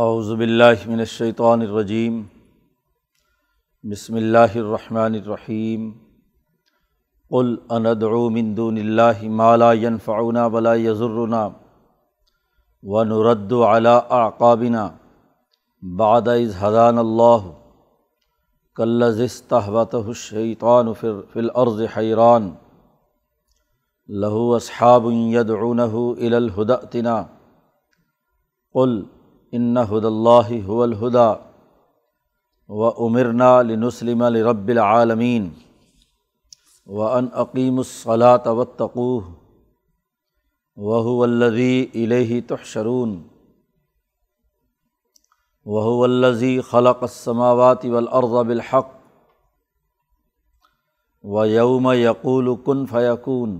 اعوذ باللہ من الشیطان الرجیم، بسم اللہ الرحمن الرحیم، قل اندعو من دون اللہ ما لا ينفعنا ولا يضرنا ونرد على اعقابنا بعد اذ هدانا الله كالذي استهبته الشيطان في الارض حيران له اصحاب يدعونه الى الهدى قل ان ہد اللہ الہدا و عمرنا لنسلم لرب العالمین و ان عقیم الصلاۃ و تقوہ وہو الذی الہ تحشرون وہو الذی خلق السماوات والارض بالحق و یوم یقول کن فیقون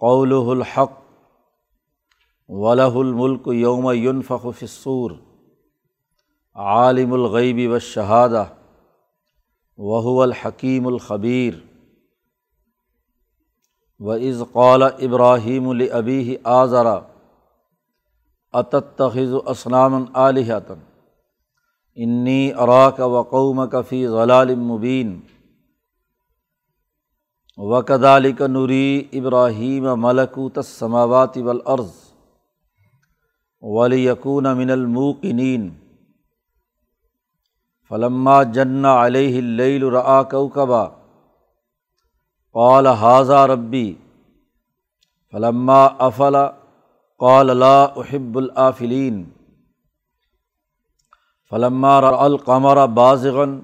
قول الحق ولہ الملک یوم یونفق فصور عالم الغیبی و شہادہ وہو الحکیم الخبیر و از قال ابراہیم البی آذرا عطتخذ اسلام علیہتن انی اراک و قوم کفی غلال مبین و نوری ابراہیم ملکوت السماوات والارض ولی یقون من الموقنین فلما جن علیہ اللیل رآ کوکبا قال حاضہ ربی فلما افل قال لا احب الآفلین فلما رأى القمر بازغن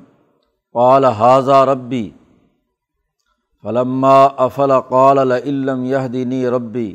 قال حاضہ ربی فلما افل قال لئن لم يهدني ربی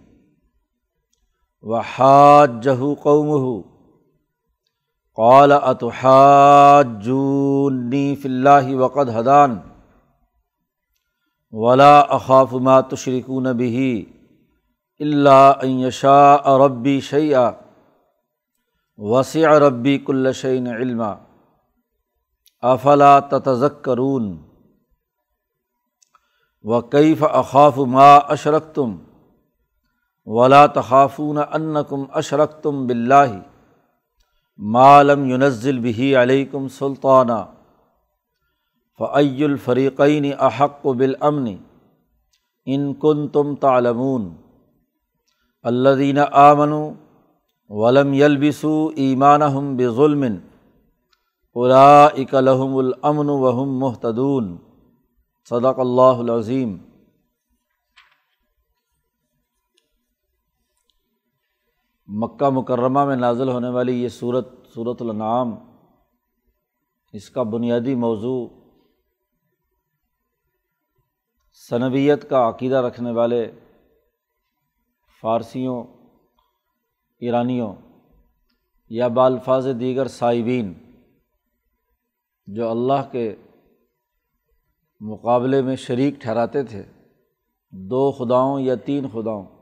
و حاج جہو قوم قال اتحاجونی فی اللہ وقد حدان ولا اخاف ما تشرکون به اللہ یشاء ربی شیعہ وسیع ربی کل شعین علما افلا تتذکرون و کیف اخاف ما اشرک تم ولا تخافون انکم اشرک تم بلّہ مالم یونزل بہی علیکم سلطانہ فعی الفریقین احق و بالامن ان کن تم تعلمون الدین آمن ولم یلبسو ایمان ہم بظلم الاک لہم الامن وہم محتدون صدق اللہ العظیم مکہ مکرمہ میں نازل ہونے والی یہ صورت صورت النعام اس کا بنیادی موضوع صنویت کا عقیدہ رکھنے والے فارسیوں، ایرانیوں یا بالفاظ دیگر صائبین جو اللہ کے مقابلے میں شریک ٹھہراتے تھے، دو خداؤں یا تین خداؤں۔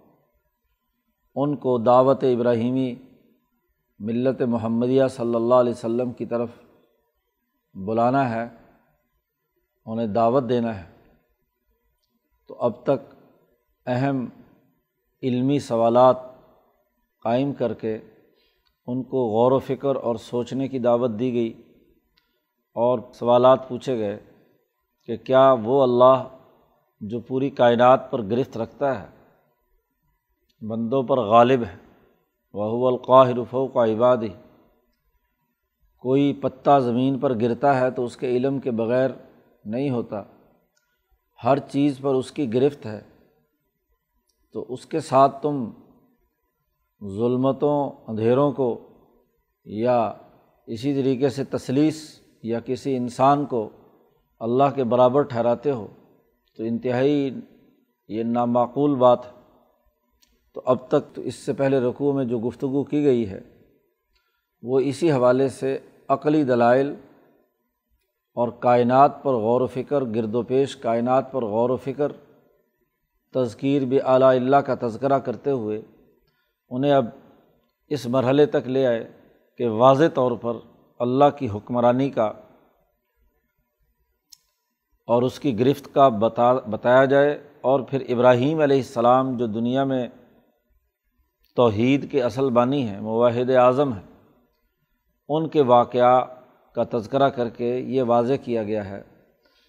ان کو دعوت ابراہیمی ملت محمدیہ صلی اللہ علیہ و سلم کی طرف بلانا ہے، انہیں دعوت دینا ہے۔ تو اب تک اہم علمی سوالات قائم کر کے ان کو غور و فکر اور سوچنے کی دعوت دی گئی اور سوالات پوچھے گئے کہ کیا وہ اللہ جو پوری کائنات پر گرفت رکھتا ہے بندوں پر غالب ہے۔ وہ القاہر فوق عباد ہی کوئی پتہ زمین پر گرتا ہے تو اس کے علم کے بغیر نہیں ہوتا۔ ہر چیز پر اس کی گرفت ہے۔ تو اس کے ساتھ تم ظلمتوں، اندھیروں کو یا اسی طریقے سے تسلیس یا کسی انسان کو اللہ کے برابر ٹھہراتے ہو۔ تو انتہائی یہ نامعقول بات ہے۔ تو اب تک تو اس سے پہلے رقوع میں جو گفتگو کی گئی ہے، وہ اسی حوالے سے عقلی دلائل اور کائنات پر غور و فکر، گرد و پیش کائنات پر غور و فکر، تذکیر بھی اعلیٰ اللہ کا تذکرہ کرتے ہوئے انہیں اب اس مرحلے تک لے آئے کہ واضح طور پر اللہ کی حکمرانی کا اور اس کی گرفت کا بتا بتایا جائے اور پھر ابراہیم علیہ السلام جو دنیا میں توحید کے اصل بانی ہیں، مواحد اعظم ہیں۔ ان کے واقعہ کا تذکرہ کر کے یہ واضح کیا گیا ہے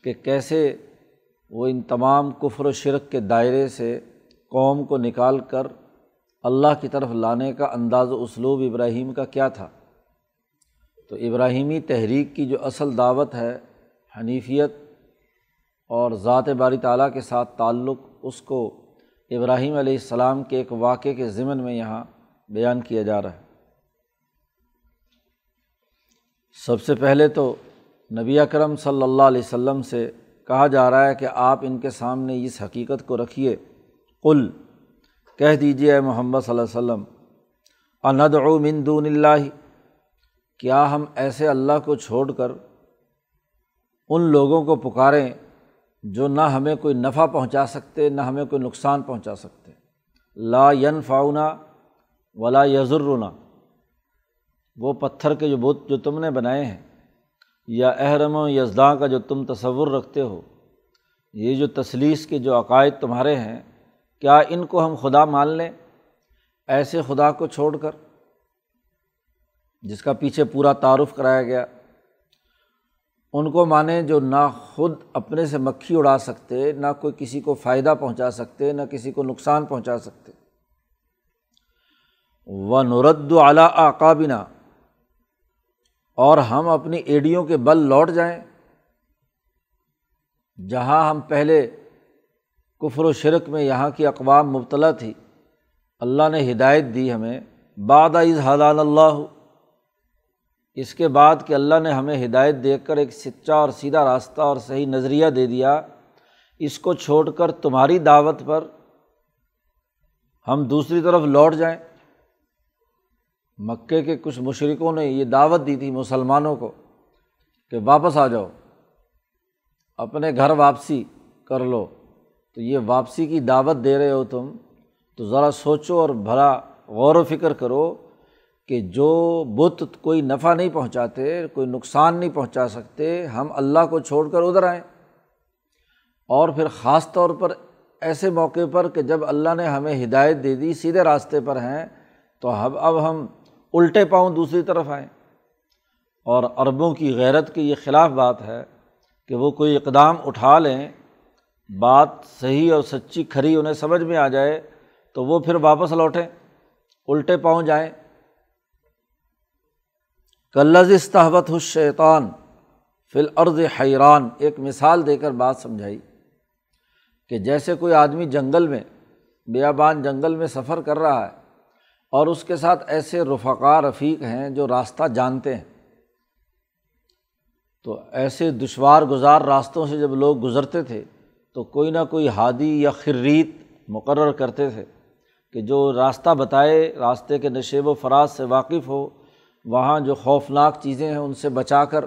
کہ کیسے وہ ان تمام کفر و شرک کے دائرے سے قوم کو نکال کر اللہ کی طرف لانے کا انداز و اسلوب ابراہیم کا کیا تھا۔ تو ابراہیمی تحریک کی جو اصل دعوت ہے، حنیفیت اور ذات باری تعالیٰ کے ساتھ تعلق، اس کو ابراہیم علیہ السلام کے ایک واقعے کے ضمن میں یہاں بیان کیا جا رہا ہے۔ سب سے پہلے تو نبی اکرم صلی اللہ علیہ وسلم سے کہا جا رہا ہے کہ آپ ان کے سامنے اس حقیقت کو رکھیے۔ کل کہہ دیجیے اے محمد صلی اللہ علیہ وسلم من دون اللہ کیا ہم ایسے اللہ کو چھوڑ کر ان لوگوں کو پکاریں جو نہ ہمیں کوئی نفع پہنچا سکتے، نہ ہمیں کوئی نقصان پہنچا سکتے۔ لا ین فاؤنا ولا یزرنا وہ پتھر کے جو بت جو تم نے بنائے ہیں، یا احرم و یزداں کا جو تم تصور رکھتے ہو، یہ جو تصلیس کے جو عقائد تمہارے ہیں، کیا ان کو ہم خدا مان لیں؟ ایسے خدا کو چھوڑ کر، جس کا پیچھے پورا تعارف کرایا گیا۔ ان کو مانیں جو نہ خود اپنے سے مکھی اڑا سکتے، نہ کوئی کسی کو فائدہ پہنچا سکتے، نہ کسی کو نقصان پہنچا سکتے۔ و نرد اعلیٰ آقابینہ اور ہم اپنی ایڈیوں کے بل لوٹ جائیں۔ جہاں ہم پہلے کفر و شرک میں یہاں کی اقوام مبتلا تھی، اللہ نے ہدایت دی ہمیں۔ بعد از حضان اللہ اس کے بعد کہ اللہ نے ہمیں ہدایت دے کر ایک سچا اور سیدھا راستہ اور صحیح نظریہ دے دیا، اس کو چھوڑ کر تمہاری دعوت پر ہم دوسری طرف لوٹ جائیں۔ مکے کے کچھ مشرقوں نے یہ دعوت دی تھی مسلمانوں کو کہ واپس آ جاؤ، اپنے گھر واپسی کر لو۔ تو یہ واپسی کی دعوت دے رہے ہو تم، تو ذرا سوچو اور بھلا غور و فکر کرو۔ کہ جو بت کوئی نفع نہیں پہنچاتے، کوئی نقصان نہیں پہنچا سکتے، ہم اللہ کو چھوڑ کر ادھر آئیں۔ اور پھر خاص طور پر ایسے موقع پر کہ جب اللہ نے ہمیں ہدایت دے دی، سیدھے راستے پر ہیں، تو اب اب ہم الٹے پاؤں دوسری طرف آئیں۔ اور عربوں کی غیرت کی یہ خلاف بات ہے کہ وہ کوئی اقدام اٹھا لیں، بات صحیح اور سچی کھری انہیں سمجھ میں آ جائے، تو وہ پھر واپس لوٹیں، الٹے پاؤں جائیں۔ کلز استحبت حشیطان فل حیران، ایک مثال دے کر بات سمجھائی کہ جیسے کوئی آدمی جنگل میں، بیابان جنگل میں سفر کر رہا ہے اور اس کے ساتھ ایسے رفقا رفیق ہیں جو راستہ جانتے ہیں۔ تو ایسے دشوار گزار راستوں سے جب لوگ گزرتے تھے، تو کوئی نہ کوئی ہادی یا خریت مقرر کرتے تھے کہ جو راستہ بتائے، راستے کے نشیب و فراز سے واقف ہو وہاں جو خوفناک چیزیں ہیں ان سے بچا کر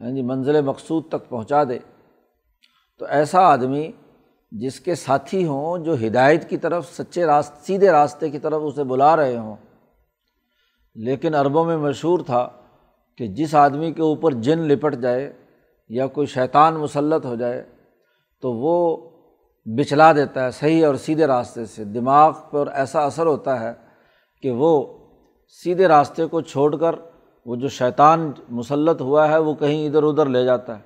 یعنی جی منزل مقصود تک پہنچا دے۔ تو ایسا آدمی جس کے ساتھی ہوں جو ہدایت کی طرف، سچے راست، سیدھے راستے کی طرف اسے بلا رہے ہوں، لیکن عربوں میں مشہور تھا کہ جس آدمی کے اوپر جن لپٹ جائے یا کوئی شیطان مسلط ہو جائے، تو وہ بچلا دیتا ہے صحیح اور سیدھے راستے سے۔ دماغ پر ایسا اثر ہوتا ہے کہ وہ سیدھے راستے کو چھوڑ کر وہ جو شیطان مسلط ہوا ہے وہ کہیں ادھر ادھر لے جاتا ہے۔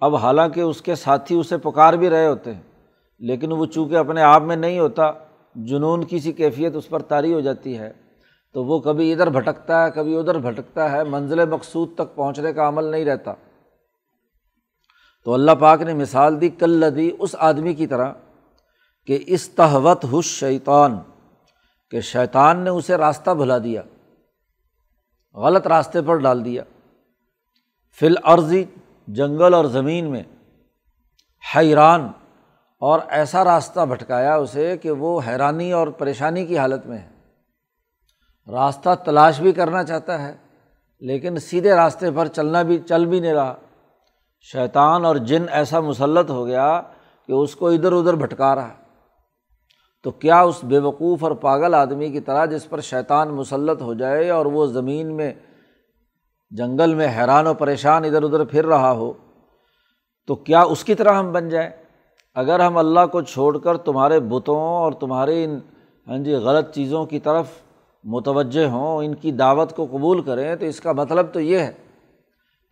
اب حالانکہ اس کے ساتھی اسے پکار بھی رہے ہوتے ہیں، لیکن وہ چونکہ اپنے آپ میں نہیں ہوتا، جنون کی سی کیفیت اس پر طاری ہو جاتی ہے۔ تو وہ کبھی ادھر بھٹکتا ہے، کبھی ادھر بھٹکتا ہے، منزل مقصود تک پہنچنے کا عمل نہیں رہتا۔ تو اللہ پاک نے مثال دی کل لدی اس آدمی کی طرح کہ اس تحوت حس شیطان کہ شیطان نے اسے راستہ بھلا دیا، غلط راستے پر ڈال دیا۔ فل عرضی جنگل اور زمین میں حیران اور ایسا راستہ بھٹکایا اسے کہ وہ حیرانی اور پریشانی کی حالت میں ہے۔ راستہ تلاش بھی کرنا چاہتا ہے، لیکن سیدھے راستے پر چلنا بھی، چل بھی نہیں رہا۔ شیطان اور جن ایسا مسلط ہو گیا کہ اس کو ادھر ادھر بھٹکا رہا۔ تو کیا اس بے وقوف اور پاگل آدمی کی طرح جس پر شیطان مسلط ہو جائے اور وہ زمین میں، جنگل میں حیران و پریشان ادھر ادھر پھر رہا ہو، تو کیا اس کی طرح ہم بن جائیں؟ اگر ہم اللہ کو چھوڑ کر تمہارے بتوں اور تمہارے ان ہاں جی غلط چیزوں کی طرف متوجہ ہوں، ان کی دعوت کو قبول کریں، تو اس کا مطلب تو یہ ہے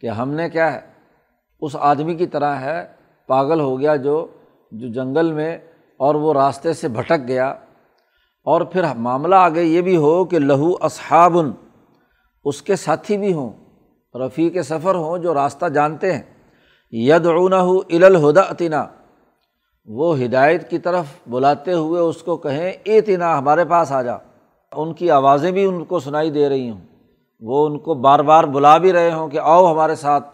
کہ ہم نے کیا ہے؟ اس آدمی کی طرح ہے، پاگل ہو گیا جو جو جنگل میں اور وہ راستے سے بھٹک گیا اور پھر معاملہ آگے یہ بھی ہو کہ لہو اصحابن، اس کے ساتھی بھی ہوں، رفیع کے سفر ہوں جو راستہ جانتے ہیں۔ ید اون الہدا عطینہ وہ ہدایت کی طرف بلاتے ہوئے اس کو کہیں، اے تنا ہمارے پاس آ جا۔ ان کی آوازیں بھی ان کو سنائی دے رہی ہوں۔ وہ ان کو بار بار بلا بھی رہے ہوں کہ آؤ ہمارے ساتھ۔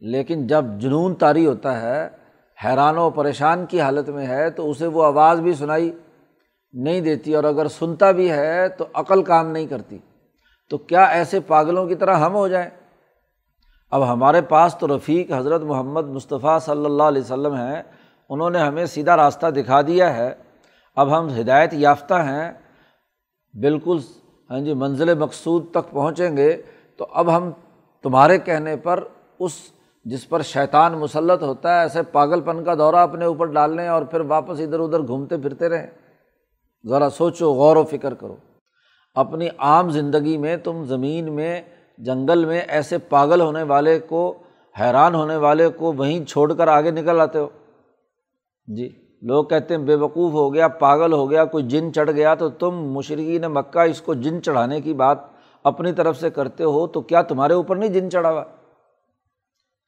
لیکن جب جنون طاری ہوتا ہے حیران و پریشان کی حالت میں ہے تو اسے وہ آواز بھی سنائی نہیں دیتی اور اگر سنتا بھی ہے تو عقل کام نہیں کرتی۔ تو کیا ایسے پاگلوں کی طرح ہم ہو جائیں؟ اب ہمارے پاس تو رفیق حضرت محمد مصطفیٰ صلی اللہ علیہ وسلم ہیں، انہوں نے ہمیں سیدھا راستہ دکھا دیا ہے۔ اب ہم ہدایت یافتہ ہیں، بالکل ہاں جی منزل مقصود تک پہنچیں گے۔ تو اب ہم تمہارے کہنے پر اس جس پر شیطان مسلط ہوتا ہے، ایسے پاگل پن کا دورہ اپنے اوپر ڈال لیں اور پھر واپس ادھر ادھر گھومتے پھرتے رہیں۔ ذرا سوچو، غور و فکر کرو۔ اپنی عام زندگی میں تم زمین میں، جنگل میں ایسے پاگل ہونے والے کو، حیران ہونے والے کو وہیں چھوڑ کر آگے نکل آتے ہو۔ جی لوگ کہتے ہیں بے وقوف ہو گیا، پاگل ہو گیا، کوئی جن چڑھ گیا تو تم مشرقی نے مکہ اس کو جن چڑھانے کی بات اپنی طرف سے کرتے ہو تو کیا تمہارے اوپر نہیں جن چڑھا ہوا؟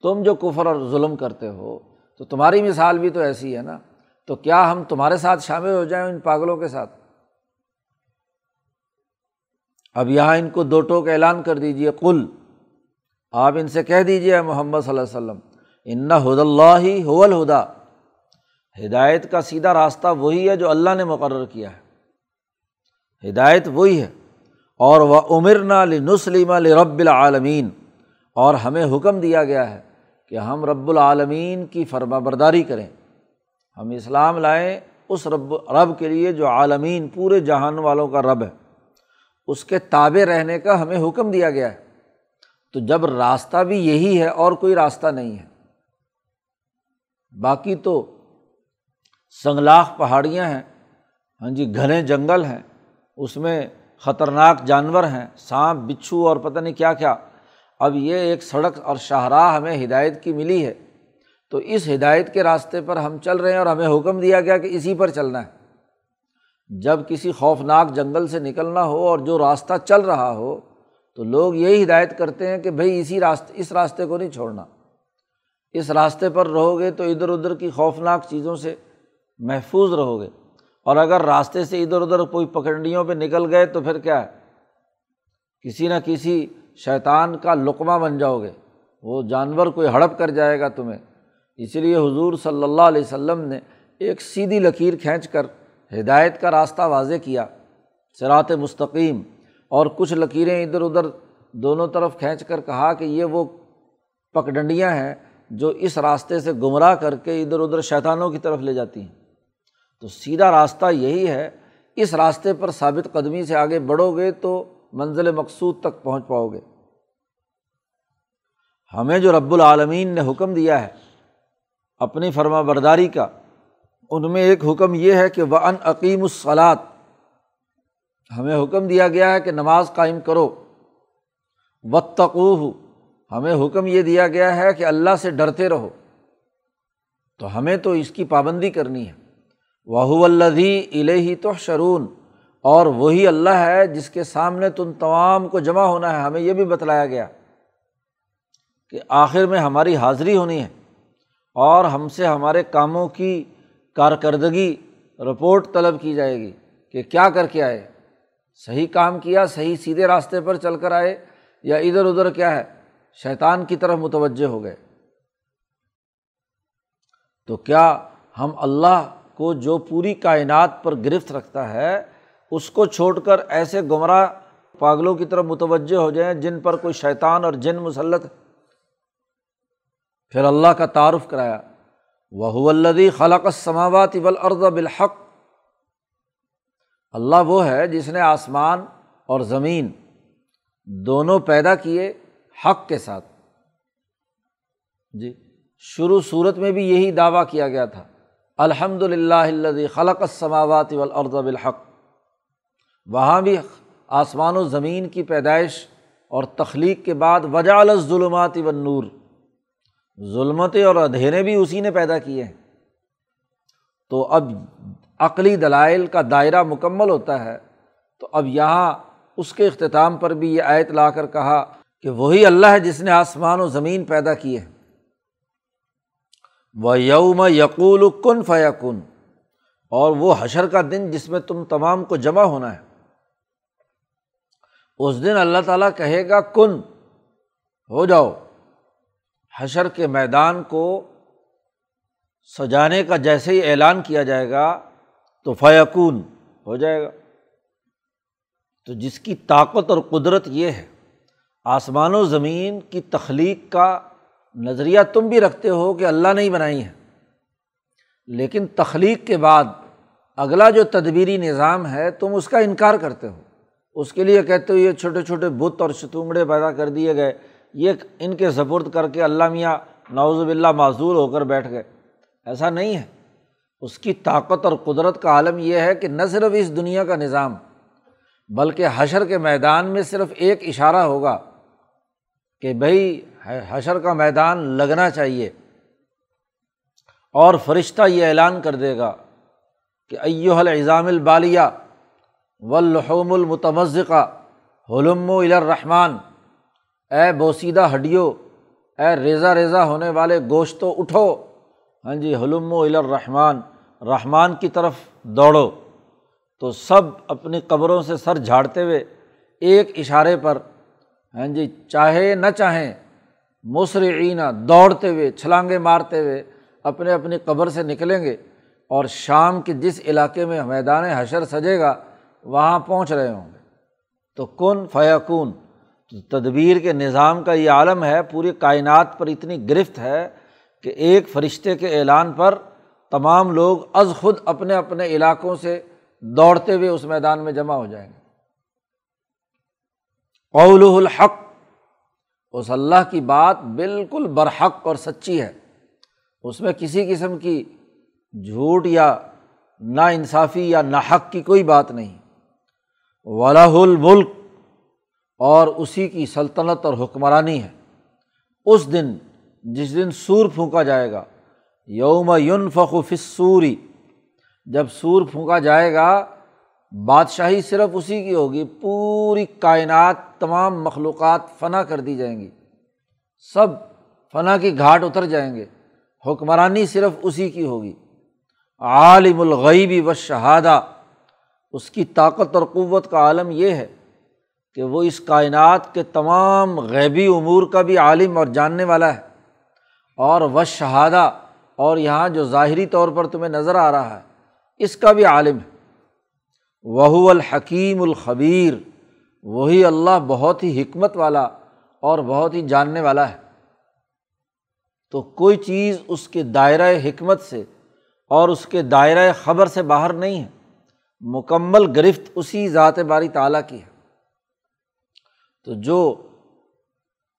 تم جو کفر اور ظلم کرتے ہو، تو تمہاری مثال بھی تو ایسی ہے نا۔ تو کیا ہم تمہارے ساتھ شامل ہو جائیں ان پاگلوں کے ساتھ؟ اب یہاں ان کو دو ٹوک اعلان کر دیجیے کل آپ ان سے کہہ دیجیے محمد صلی اللہ علیہ وسلم، ان حد اللہ ہی الہدا۔ ہدایت کا سیدھا راستہ وہی ہے جو اللہ نے مقرر کیا ہے۔ ہدایت وہی ہے۔ اور وہ عمر نہ نسلیم رب العالمین اور ہمیں حکم دیا گیا ہے کہ ہم رب العالمین کی فرما برداری کریں۔ ہم اسلام لائیں اس رب رب کے لیے جو عالمین، پورے جہان والوں کا رب ہے۔ اس کے تابع رہنے کا ہمیں حکم دیا گیا ہے۔ تو جب راستہ بھی یہی ہے اور کوئی راستہ نہیں ہے۔ باقی تو سنگلاخ پہاڑیاں ہیں۔ ہاں جی گھنے جنگل ہیں۔ اس میں خطرناک جانور ہیں۔ سانپ، بچھو اور پتہ نہیں کیا کیا۔ اب یہ ایک سڑک اور شاہراہ ہمیں ہدایت کی ملی ہے۔ تو اس ہدایت کے راستے پر ہم چل رہے ہیں اور ہمیں حکم دیا گیا کہ اسی پر چلنا ہے۔ جب کسی خوفناک جنگل سے نکلنا ہو اور جو راستہ چل رہا ہو، تو لوگ یہی ہدایت کرتے ہیں کہ بھائی اسی راستے اس راستے کو نہیں چھوڑنا۔ اس راستے پر رہو گے تو ادھر ادھر کی خوفناک چیزوں سے محفوظ رہو گے اور اگر راستے سے ادھر ادھر کوئی پکڑنیوں پہ نکل گئے تو پھر کیا ہے؟ کسی نہ کسی شیطان کا لقمہ بن جاؤ گے۔ وہ جانور کوئی ہڑپ کر جائے گا تمہیں۔ اسی لیے حضور صلی اللہ علیہ وسلم نے ایک سیدھی لکیر کھینچ کر ہدایت کا راستہ واضح کیا۔ سرات مستقیم۔ اور کچھ لکیریں ادھر ادھر دونوں طرف کھینچ کر کہا کہ یہ وہ پکڈنڈیاں ہیں جو اس راستے سے گمراہ کر کے ادھر ادھر شیطانوں کی طرف لے جاتی ہیں۔ تو سیدھا راستہ یہی ہے۔ اس راستے پر ثابت قدمی سے آگے بڑھو گے تو منزل مقصود تک پہنچ پاؤ گے۔ ہمیں جو رب العالمین نے حکم دیا ہے، اپنی فرما برداری کا، ان میں ایک حکم یہ ہے کہ وہ ان عقیم الصلاط ہمیں حکم دیا گیا ہے کہ نماز قائم کرو۔ وطقو ہمیں حکم یہ دیا گیا ہے کہ اللہ سے ڈرتے رہو۔ تو ہمیں تو اس کی پابندی کرنی ہے۔ وہ الدی الہی تو شرون اور وہی اللہ ہے جس کے سامنے تم تمام کو جمع ہونا ہے۔ ہمیں یہ بھی بتلایا گیا کہ آخر میں ہماری حاضری ہونی ہے اور ہم سے ہمارے کاموں کی کارکردگی رپورٹ طلب کی جائے گی کہ کیا کر کے آئے۔ صحیح کام کیا، صحیح سیدھے راستے پر چل کر آئے یا ادھر ادھر کیا ہے۔ شیطان کی طرف متوجہ ہو گئے۔ تو کیا ہم اللہ کو جو پوری کائنات پر گرفت رکھتا ہے اس کو چھوڑ کر ایسے گمراہ پاگلوں کی طرف متوجہ ہو جائیں جن پر کوئی شیطان اور جن مسلط ہے۔ پھر اللہ کا تعارف کرایا۔ وہ الدی خلق سماوات ولاد بالحق۔ اللہ وہ ہے جس نے آسمان اور زمین دونوں پیدا کیے حق کے ساتھ۔ جی شروع صورت میں بھی یہی دعویٰ کیا گیا تھا۔ الحمد للہ خلق السماوات والارض بالحق۔ وہاں بھی آسمان و زمین کی پیدائش اور تخلیق کے بعد وجہ الظلمات و نور ظلمتیں اور اندھیرے بھی اسی نے پیدا کیے ہیں۔ تو اب عقلی دلائل کا دائرہ مکمل ہوتا ہے۔ تو اب یہاں اس کے اختتام پر بھی یہ آیت لا کر کہا کہ وہی اللہ ہے جس نے آسمان و زمین پیدا کیے ہیں۔ وہ یوم یقول کن فیقن اور وہ حشر کا دن جس میں تم تمام کو جمع ہونا ہے۔ اس دن اللہ تعالیٰ کہے گا، کن، ہو جاؤ، حشر کے میدان کو سجانے کا جیسے ہی اعلان کیا جائے گا تو فیقون ہو جائے گا۔ تو جس کی طاقت اور قدرت یہ ہے، آسمان و زمین کی تخلیق کا نظریہ تم بھی رکھتے ہو کہ اللہ نے ہی بنائی ہے۔ لیکن تخلیق کے بعد اگلا جو تدبیری نظام ہے، تم اس کا انکار کرتے ہو۔ اس کے لیے کہتے ہو یہ چھوٹے چھوٹے بت اور ستومڑے پیدا کر دیے گئے۔ یہ ان کے ضبرد کر کے اللہ میاں نوز باللہ معذور ہو کر بیٹھ گئے۔ ایسا نہیں ہے۔ اس کی طاقت اور قدرت کا عالم یہ ہے کہ نہ صرف اس دنیا کا نظام، بلکہ حشر کے میدان میں صرف ایک اشارہ ہوگا کہ بھائی حشر کا میدان لگنا چاہیے۔ اور فرشتہ یہ اعلان کر دے گا کہ ایو الزام البالیہ۔ ولحوم المتمزقہ، حلم و الرحمٰن۔ اے بوسیدہ ہڈیو، اے ریزا ریزا ہونے والے گوشتوں اٹھو۔ ہاں جی حلم و الرحمٰن، رحمان کی طرف دوڑو۔ تو سب اپنی قبروں سے سر جھاڑتے ہوئے ایک اشارے پر ہاں جی چاہے نہ چاہیں مصرعینہ دوڑتے ہوئے چھلانگے مارتے ہوئے اپنے اپنی قبر سے نکلیں گے اور شام کے جس علاقے میں میدان حشر سجے گا وہاں پہنچ رہے ہوں گے۔ تو کن فیقون تدبیر کے نظام کا یہ عالم ہے، پوری کائنات پر اتنی گرفت ہے کہ ایک فرشتے کے اعلان پر تمام لوگ از خود اپنے اپنے علاقوں سے دوڑتے ہوئے اس میدان میں جمع ہو جائیں گے۔ قول الحق، اس اللہ کی بات بالکل برحق اور سچی ہے۔ اس میں کسی قسم کی جھوٹ یا نا انصافی یا ناحق کی کوئی بات نہیں۔ ولاح الملک اور اسی کی سلطنت اور حکمرانی ہے۔ اس دن، جس دن سور پھونکا جائے گا، یوم یون فسوری جب سور پھونکا جائے گا، بادشاہی صرف اسی کی ہوگی، پوری کائنات، تمام مخلوقات فنا کر دی جائیں گی۔ سب فنا کی گھاٹ اتر جائیں گے۔ حکمرانی صرف اسی کی ہوگی۔ عالم الغیبی و شہادہ اس کی طاقت اور قوت کا عالم یہ ہے کہ وہ اس کائنات کے تمام غیبی امور کا بھی عالم اور جاننے والا ہے اور و شہادہ اور یہاں جو ظاہری طور پر تمہیں نظر آ رہا ہے، اس کا بھی عالم ہے۔ وہ الحکیم الخبیر، وہی اللہ بہت ہی حکمت والا اور بہت ہی جاننے والا ہے۔ تو کوئی چیز اس کے دائرۂ حکمت سے اور اس کے دائرۂ خبر سے باہر نہیں ہے۔ مکمل گرفت اسی ذات باری تعالیٰ کی ہے۔ تو جو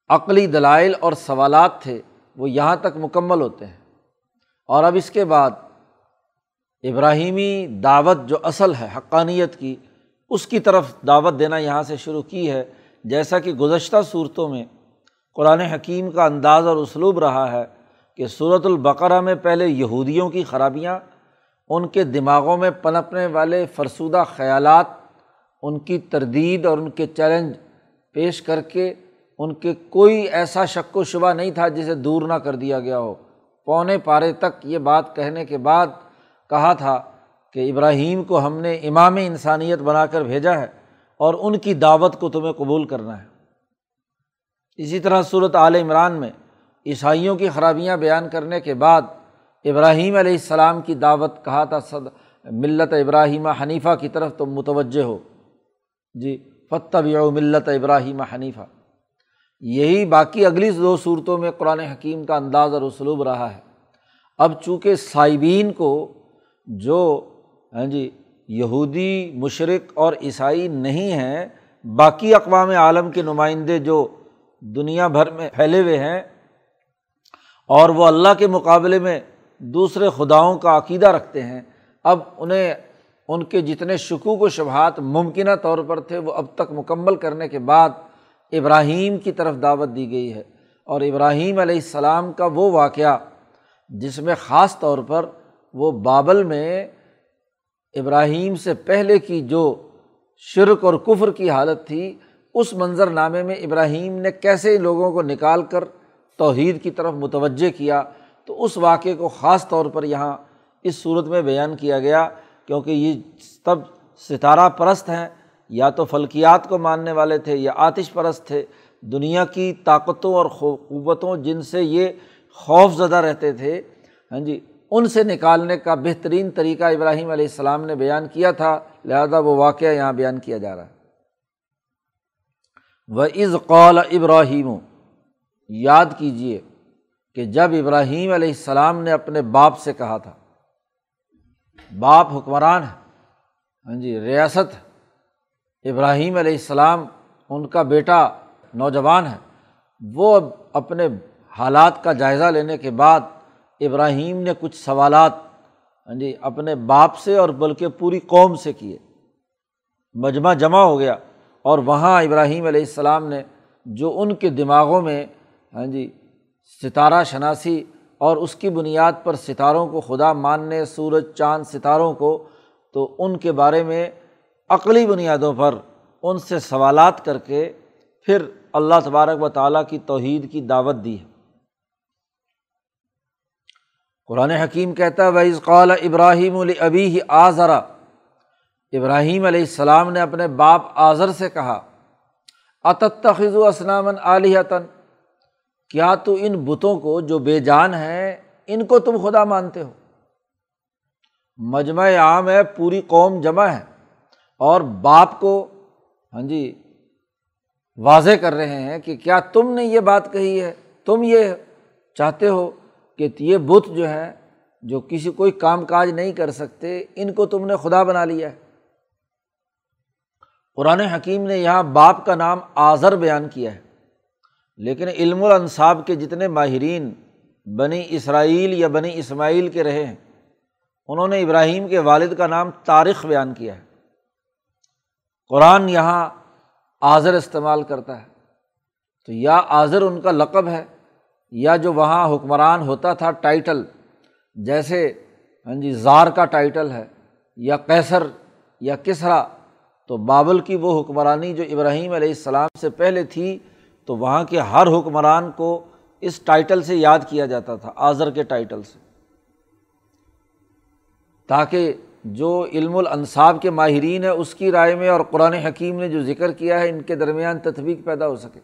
عقلی دلائل اور سوالات تھے، وہ یہاں تک مکمل ہوتے ہیں۔ اور اب اس کے بعد ابراہیمی دعوت جو اصل ہے، حقانیت کی، اس کی طرف دعوت دینا یہاں سے شروع کی ہے۔ جیسا کہ گزشتہ صورتوں میں قرآن حکیم کا انداز اور اسلوب رہا ہے کہ صورت البقرہ میں پہلے یہودیوں کی خرابیاں ان کے دماغوں میں پنپنے والے فرسودہ خیالات، ان کی تردید اور ان کے چیلنج پیش کر کے ان کے کوئی ایسا شک و شبہ نہیں تھا جسے دور نہ کر دیا گیا ہو۔ پونے پارے تک یہ بات کہنے کے بعد کہا تھا کہ ابراہیم کو ہم نے امام انسانیت بنا کر بھیجا ہے اور ان کی دعوت کو تمہیں قبول کرنا ہے۔ اسی طرح صورت عال عمران میں عیسائیوں کی خرابیاں بیان کرنے کے بعد ابراہیم علیہ السلام کی دعوت کہا تھا، صد، ملت ابراہیم حنیفہ کی طرف تم متوجہ ہو۔ جی فتب ملت ابراہیم حنیفہ۔ یہی باقی اگلی دو صورتوں میں قرآن حکیم کا انداز اور اسلوب رہا ہے۔ اب چونکہ صائبین کو جو ہاں جی یہودی، مشرق اور عیسائی نہیں ہیں، باقی اقوام عالم کے نمائندے جو دنیا بھر میں پھیلے ہوئے ہیں اور وہ اللہ کے مقابلے میں دوسرے خداؤں کا عقیدہ رکھتے ہیں۔ اب انہیں، ان کے جتنے شکوک و شبہات ممکنہ طور پر تھے، وہ اب تک مکمل کرنے کے بعد ابراہیم کی طرف دعوت دی گئی ہے۔ اور ابراہیم علیہ السلام کا وہ واقعہ، جس میں خاص طور پر وہ بابل میں ابراہیم سے پہلے کی جو شرک اور کفر کی حالت تھی، اس منظر نامے میں ابراہیم نے کیسے لوگوں کو نکال کر توحید کی طرف متوجہ کیا تو اس واقعے کو خاص طور پر یہاں اس صورت میں بیان کیا گیا کیونکہ یہ تب ستارہ پرست ہیں، یا تو فلکیات کو ماننے والے تھے یا آتش پرست تھے۔ دنیا کی طاقتوں اور قوتوں جن سے یہ خوف زدہ رہتے تھے ہاں جی ان سے نکالنے کا بہترین طریقہ ابراہیم علیہ السلام نے بیان کیا تھا۔ لہٰذا وہ واقعہ یہاں بیان کیا جا رہا ہے۔ وہ از قول ابراہیم یاد کیجیے کہ جب ابراہیم علیہ السلام نے اپنے باپ سے کہا تھا، باپ حکمران ہے ہاں جی ریاست ابراہیم علیہ السلام ان کا بیٹا نوجوان ہے، وہ اپنے حالات کا جائزہ لینے کے بعد ابراہیم نے کچھ سوالات ہاں جی اپنے باپ سے اور بلکہ پوری قوم سے کیے۔ مجمع جمع ہو گیا اور وہاں ابراہیم علیہ السلام نے جو ان کے دماغوں میں ہاں جی ستارہ شناسی اور اس کی بنیاد پر ستاروں کو خدا ماننے، سورج، چاند، ستاروں کو، تو ان کے بارے میں عقلی بنیادوں پر ان سے سوالات کر کے پھر اللہ تبارک و تعالیٰ کی توحید کی دعوت دی ہے۔ قرآن حکیم کہتا ہے ویز قال ابراہیم البی آذرا ابراہیم علیہ السلام نے اپنے باپ آذر سے کہا اتخذ و اسلام علیحتاً کیا تو ان بتوں کو جو بے جان ہیں، ان کو تم خدا مانتے ہو؟ مجمع عام ہے، پوری قوم جمع ہے۔ اور باپ کو ہاں جی واضح کر رہے ہیں کہ کیا تم نے یہ بات کہی ہے؟ تم یہ چاہتے ہو کہ یہ بت جو ہے جو کسی کوئی کام کاج نہیں کر سکتے، ان کو تم نے خدا بنا لیا ہے۔ قرآن حکیم نے یہاں باپ کا نام آذر بیان کیا ہے۔ لیکن علم الانصاب کے جتنے ماہرین بنی اسرائیل یا بنی اسماعیل کے رہے ہیں، انہوں نے ابراہیم کے والد کا نام تاریخ بیان کیا ہے۔ قرآن یہاں آذر استعمال کرتا ہے۔ تو یا آذر ان کا لقب ہے، یا جو وہاں حکمران ہوتا تھا ٹائٹل، جیسے ہاں جی زار کا ٹائٹل ہے، یا کیسر یا کسرا، تو بابل کی وہ حکمرانی جو ابراہیم علیہ السلام سے پہلے تھی تو وہاں کے ہر حکمران کو اس ٹائٹل سے یاد کیا جاتا تھا، آذر کے ٹائٹل سے۔ تاکہ جو علم الانصاب کے ماہرین ہے اس کی رائے میں اور قرآن حکیم نے جو ذکر کیا ہے، ان کے درمیان تطبیق پیدا ہو سکے۔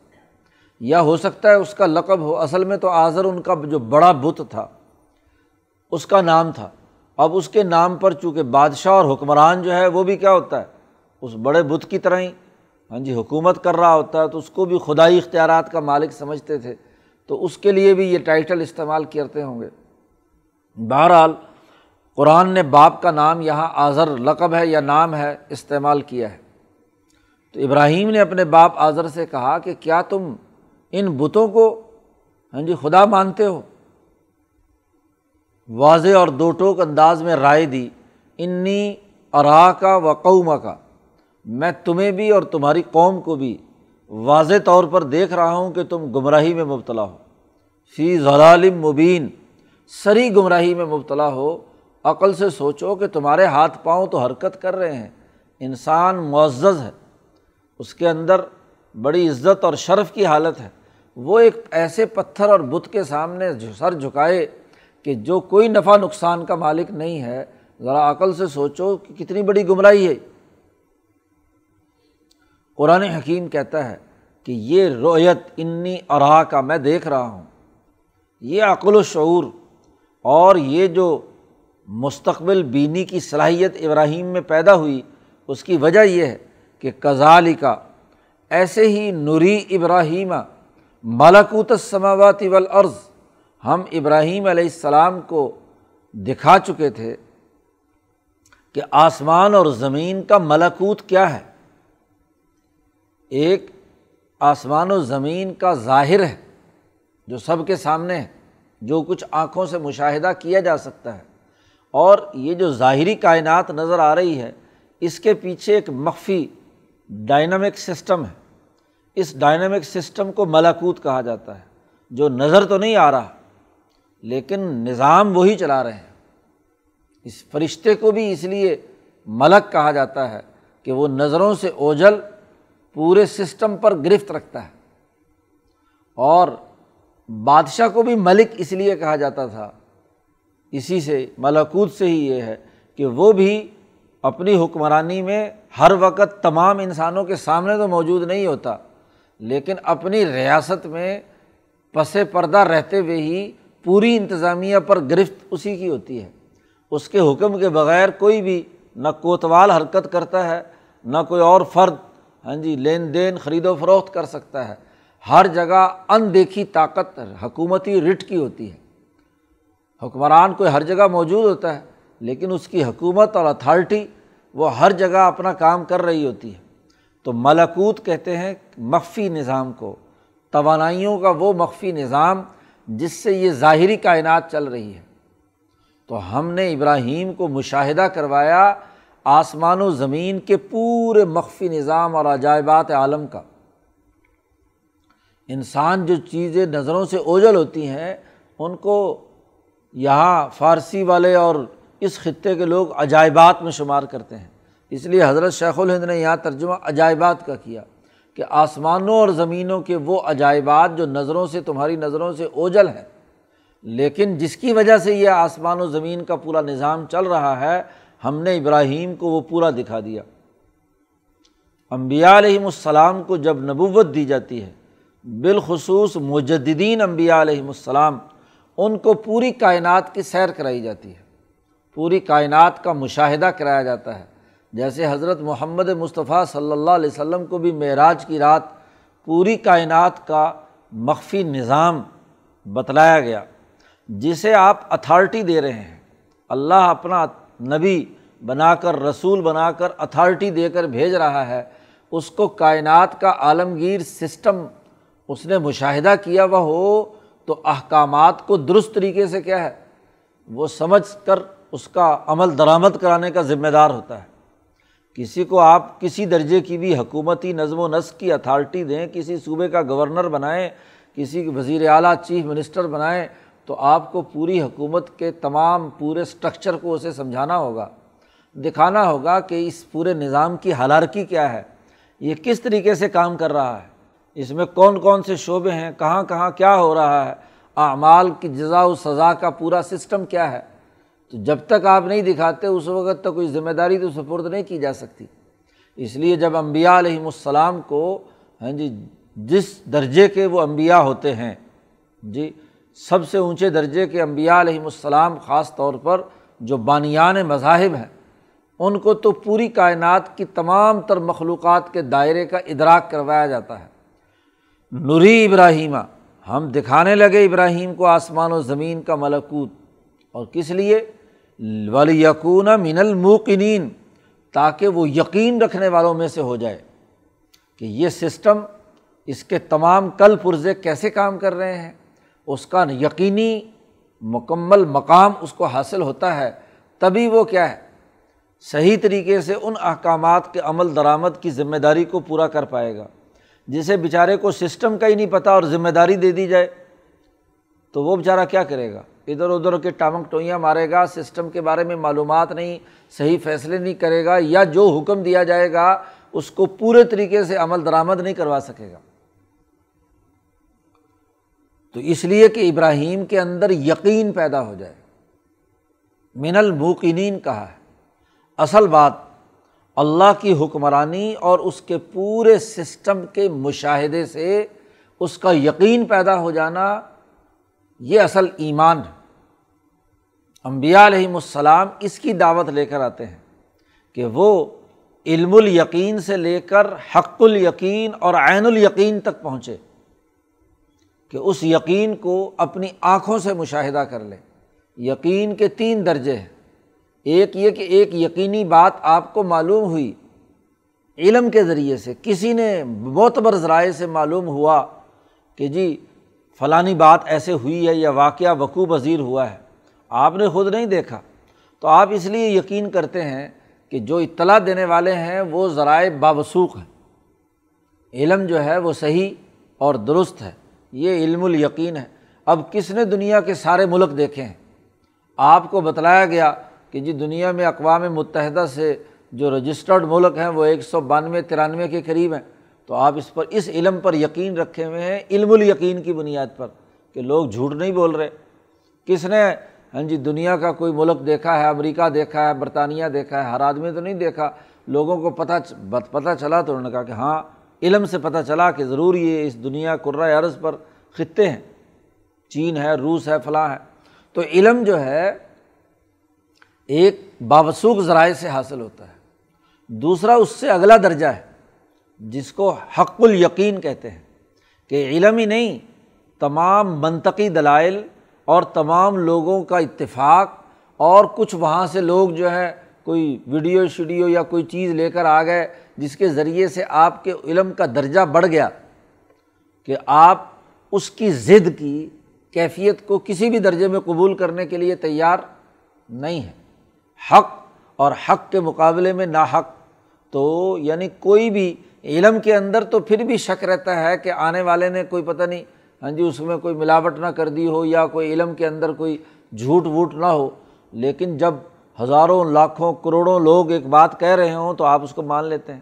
یا ہو سکتا ہے اس کا لقب ہو، اصل میں تو آذر ان کا جو بڑا بت تھا، اس کا نام تھا۔ اب اس کے نام پر چونکہ بادشاہ اور حکمران جو ہے، وہ بھی کیا ہوتا ہے، اس بڑے بت کی طرح ہی ہاں جی حکومت کر رہا ہوتا ہے تو اس کو بھی خدائی اختیارات کا مالک سمجھتے تھے، تو اس کے لیے بھی یہ ٹائٹل استعمال کرتے ہوں گے۔ بہرحال، قرآن نے باپ کا نام یہاں آذر لقب ہے یا نام ہے استعمال کیا ہے۔ تو ابراہیم نے اپنے باپ آذر سے کہا کہ کیا تم ان بتوں کو ہاں جی خدا مانتے ہو؟ واضح اور دو ٹوک انداز میں رائے دی، انی ارا کا و قوما کا میں تمہیں بھی اور تمہاری قوم کو بھی واضح طور پر دیکھ رہا ہوں کہ تم گمراہی میں مبتلا ہو۔ فی ضلالم مبین، سری گمراہی میں مبتلا ہو۔ عقل سے سوچو کہ تمہارے ہاتھ پاؤں تو حرکت کر رہے ہیں۔ انسان معزز ہے۔ اس کے اندر بڑی عزت اور شرف کی حالت ہے۔ وہ ایک ایسے پتھر اور بت کے سامنے سر جھکائے کہ جو کوئی نفع نقصان کا مالک نہیں ہے۔ ذرا عقل سے سوچو کہ کتنی بڑی گمراہی ہے۔ قرآن حکیم کہتا ہے کہ یہ رویت انی ارا کا میں دیکھ رہا ہوں۔ یہ عقل و شعور اور یہ جو مستقبل بینی کی صلاحیت ابراہیم میں پیدا ہوئی، اس کی وجہ یہ ہے کہ کزالی کا ایسے ہی نوری ابراہیم، ملکوت سماواتی والارض، ہم ابراہیم علیہ السلام کو دکھا چکے تھے کہ آسمان اور زمین کا ملکوت کیا ہے۔ ایک آسمان و زمین کا ظاہر ہے، جو سب کے سامنے ہے، جو کچھ آنکھوں سے مشاہدہ کیا جا سکتا ہے۔ اور یہ جو ظاہری کائنات نظر آ رہی ہے، اس کے پیچھے ایک مخفی ڈائنامک سسٹم ہے۔ اس ڈائنامک سسٹم کو ملاکوت کہا جاتا ہے، جو نظر تو نہیں آ رہا، لیکن نظام وہی چلا رہے ہیں۔ اس فرشتے کو بھی اس لیے ملک کہا جاتا ہے کہ وہ نظروں سے اوجل پورے سسٹم پر گرفت رکھتا ہے۔ اور بادشاہ کو بھی ملک اس لیے کہا جاتا تھا، اسی سے ملاکوت سے ہی یہ ہے کہ وہ بھی اپنی حکمرانی میں ہر وقت تمام انسانوں کے سامنے تو موجود نہیں ہوتا، لیکن اپنی ریاست میں پس پردہ رہتے ہوئے ہی پوری انتظامیہ پر گرفت اسی کی ہوتی ہے۔ اس کے حکم کے بغیر کوئی بھی نہ کوتوال حرکت کرتا ہے، نہ کوئی اور فرد ہاں جی لین دین خرید و فروخت کر سکتا ہے۔ ہر جگہ ان دیکھی طاقت حکومتی رٹ کی ہوتی ہے۔ حکمران کوئی ہر جگہ موجود ہوتا ہے، لیکن اس کی حکومت اور اتھارٹی وہ ہر جگہ اپنا کام کر رہی ہوتی ہے۔ تو ملکوت کہتے ہیں مخفی نظام کو۔ توانائیوں کا وہ مخفی نظام جس سے یہ ظاہری کائنات چل رہی ہے۔ تو ہم نے ابراہیم کو مشاہدہ کروایا آسمان و زمین کے پورے مخفی نظام اور عجائبات عالم کا۔ انسان جو چیزیں نظروں سے اوجل ہوتی ہیں، ان کو یہاں فارسی والے اور اس خطے کے لوگ عجائبات میں شمار کرتے ہیں۔ اس لیے حضرت شیخ الہند نے یہاں ترجمہ عجائبات کا کیا کہ آسمانوں اور زمینوں کے وہ عجائبات جو نظروں سے، تمہاری نظروں سے اوجل ہیں۔ لیکن جس کی وجہ سے یہ آسمان و زمین کا پورا نظام چل رہا ہے ہم نے ابراہیم کو وہ پورا دکھا دیا۔ امبیا علیہم السلام کو جب نبوت دی جاتی ہے، بالخصوص مجدین امبیا علیہم السلام، ان کو پوری کائنات کی سیر کرائی جاتی ہے۔ پوری کائنات کا مشاہدہ کرایا جاتا ہے۔ جیسے حضرت محمد مصطفیٰ صلی اللہ علیہ وسلم کو بھی معراج کی رات پوری کائنات کا مخفی نظام بتلایا گیا، جسے آپ اتھارٹی دے رہے ہیں۔ اللہ اپنا نبی بنا کر، رسول بنا کر، اتھارٹی دے کر بھیج رہا ہے، اس کو کائنات کا عالمگیر سسٹم اس نے مشاہدہ کیا وہ ہو تو احکامات کو درست طریقے سے کیا ہے؟ وہ سمجھ کر اس کا عمل درآمد کرانے کا ذمہ دار ہوتا ہے۔ کسی کو آپ کسی درجے کی بھی حکومتی نظم و نسق کی اتھارٹی دیں، کسی صوبے کا گورنر بنائیں، کسی وزیر اعلیٰ، چیف منسٹر بنائیں تو آپ کو پوری حکومت کے تمام پورے اسٹرکچر کو اسے سمجھانا ہوگا، دکھانا ہوگا کہ اس پورے نظام کی حالارکی کیا ہے، یہ کس طریقے سے کام کر رہا ہے، اس میں کون کون سے شعبے ہیں، کہاں کہاں کیا ہو رہا ہے، اعمال کی جزا و سزا کا پورا سسٹم کیا ہے۔ تو جب تک آپ نہیں دکھاتے، اس وقت تک کوئی ذمہ داری تو سپرد نہیں کی جا سکتی۔ اس لیے جب امبیا علیہم السلام کو ہاں جی جس درجے کے وہ امبیا ہوتے ہیں جی سب سے اونچے درجے کے امبیا علیہم السلام خاص طور پر جو بانیان مذاہب ہیں، ان کو تو پوری کائنات کی تمام تر مخلوقات کے دائرے کا ادراک کروایا جاتا ہے۔ نوری ابراہیمہ، ہم دکھانے لگے ابراہیم کو آسمان و زمین کا ملکوت، اور کس لیے؟ ولی یقون من الموقنین تاکہ وہ یقین رکھنے والوں میں سے ہو جائے کہ یہ سسٹم اس کے تمام کل پرزے کیسے کام کر رہے ہیں۔ اس کا یقینی مکمل مقام اس کو حاصل ہوتا ہے، تبھی وہ کیا ہے؟ صحیح طریقے سے ان احکامات کے عمل درآمد کی ذمہ داری کو پورا کر پائے گا۔ جسے بیچارے کو سسٹم کا ہی نہیں پتہ اور ذمہ داری دے دی جائے، تو وہ بیچارہ کیا کرے گا؟ ادھر ادھر کے ٹامک ٹوئیاں مارے گا، سسٹم کے بارے میں معلومات نہیں، صحیح فیصلے نہیں کرے گا یا جو حکم دیا جائے گا، اس کو پورے طریقے سے عمل درآمد نہیں کروا سکے گا۔ تو اس لیے کہ ابراہیم کے اندر یقین پیدا ہو جائے۔ من الموقنین کہا ہے، اصل بات اللہ کی حکمرانی اور اس کے پورے سسٹم کے مشاہدے سے اس کا یقین پیدا ہو جانا، یہ اصل ایمان ہے۔ امبیا علیہم السلام اس کی دعوت لے کر آتے ہیں کہ وہ علم الیقین سے لے کر حق الیقین اور عین الیقین تک پہنچے۔ کہ اس یقین کو اپنی آنکھوں سے مشاہدہ کر لے۔ یقین کے تین درجے ہیں۔ ایک یہ کہ ایک یقینی بات آپ کو معلوم ہوئی۔ علم کے ذریعے سے، کسی نے معتبر ذرائع سے معلوم ہوا کہ جی فلانی بات ایسے ہوئی ہے یا واقعہ وقوع پذیر ہوا ہے۔ آپ نے خود نہیں دیکھا۔ تو آپ اس لیے یقین کرتے ہیں کہ جو اطلاع دینے والے ہیں، وہ ذرائع باوسوخ ہیں۔ علم جو ہے، وہ صحیح اور درست ہے۔ یہ علم الیقین ہے۔ اب کس نے دنیا کے سارے ملک دیکھے ہیں؟ آپ کو بتلایا گیا کہ جی دنیا میں اقوام متحدہ سے جو رجسٹرڈ ملک ہیں وہ ایک سو بانوے، ترانوے کے قریب ہیں۔ تو آپ اس پر، اس علم پر یقین رکھے ہوئے ہیں علم الیقین کی بنیاد پر کہ لوگ جھوٹ نہیں بول رہے۔ کس نے ہاں جی دنیا کا کوئی ملک دیکھا ہے، امریکہ دیکھا ہے، برطانیہ دیکھا ہے، ہر آدمی تو نہیں دیکھا۔ لوگوں کو پتہ پتہ چلا تو انہوں نے کہا کہ ہاں علم سے پتہ چلا کہ ضرور یہ اس دنیا قرۂۂ عرض پر خطے ہیں۔ چین ہے، روس ہے، فلاں ہے۔ تو علم جو ہے، ایک بابسوخ ذرائع سے حاصل ہوتا ہے۔ دوسرا اس سے اگلا درجہ ہے، جس کو حق الیقین کہتے ہیں۔ کہ علم ہی نہیں، تمام منطقی دلائل اور تمام لوگوں کا اتفاق اور کچھ وہاں سے لوگ جو ہے کوئی ویڈیو شیڈیو یا کوئی چیز لے کر آ گئے جس کے ذریعے سے آپ کے علم کا درجہ بڑھ گیا کہ آپ اس کی ضد کی کیفیت کو کسی بھی درجے میں قبول کرنے کے لیے تیار نہیں ہے حق اور حق کے مقابلے میں نا حق تو یعنی کوئی بھی علم کے اندر تو پھر بھی شک رہتا ہے کہ آنے والے نے کوئی پتہ نہیں ہاں جی اس میں کوئی ملاوٹ نہ کر دی ہو یا کوئی علم کے اندر کوئی جھوٹ ووٹ نہ ہو۔ لیکن جب ہزاروں، لاکھوں، کروڑوں لوگ ایک بات کہہ رہے ہوں تو آپ اس کو مان لیتے ہیں۔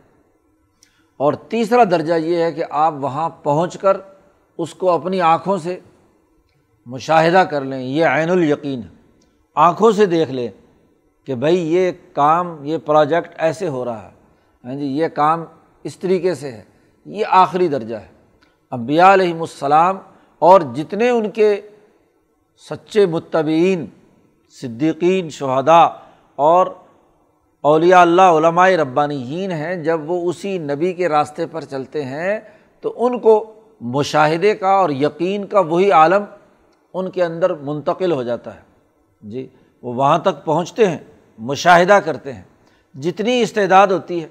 اور تیسرا درجہ یہ ہے کہ آپ وہاں پہنچ کر اس کو اپنی آنکھوں سے مشاہدہ کر لیں۔ یہ عین الیقین آنکھوں سے دیکھ لیں کہ بھائی یہ کام، یہ پروجیکٹ ایسے ہو رہا ہے۔ ہاں جی یہ کام اس طریقے سے ہے۔ یہ آخری درجہ ہے۔ امبیا علیہم السلام اور جتنے ان کے سچے متبین صدیقین شہدا اور اولیاء اللہ، علماء ربانیین ہیں۔ جب وہ اسی نبی کے راستے پر چلتے ہیں تو ان کو مشاہدے کا اور یقین کا وہی عالم ان کے اندر منتقل ہو جاتا ہے۔ جی وہ وہاں تک پہنچتے ہیں، مشاہدہ کرتے ہیں۔ جتنی استعداد ہوتی ہے،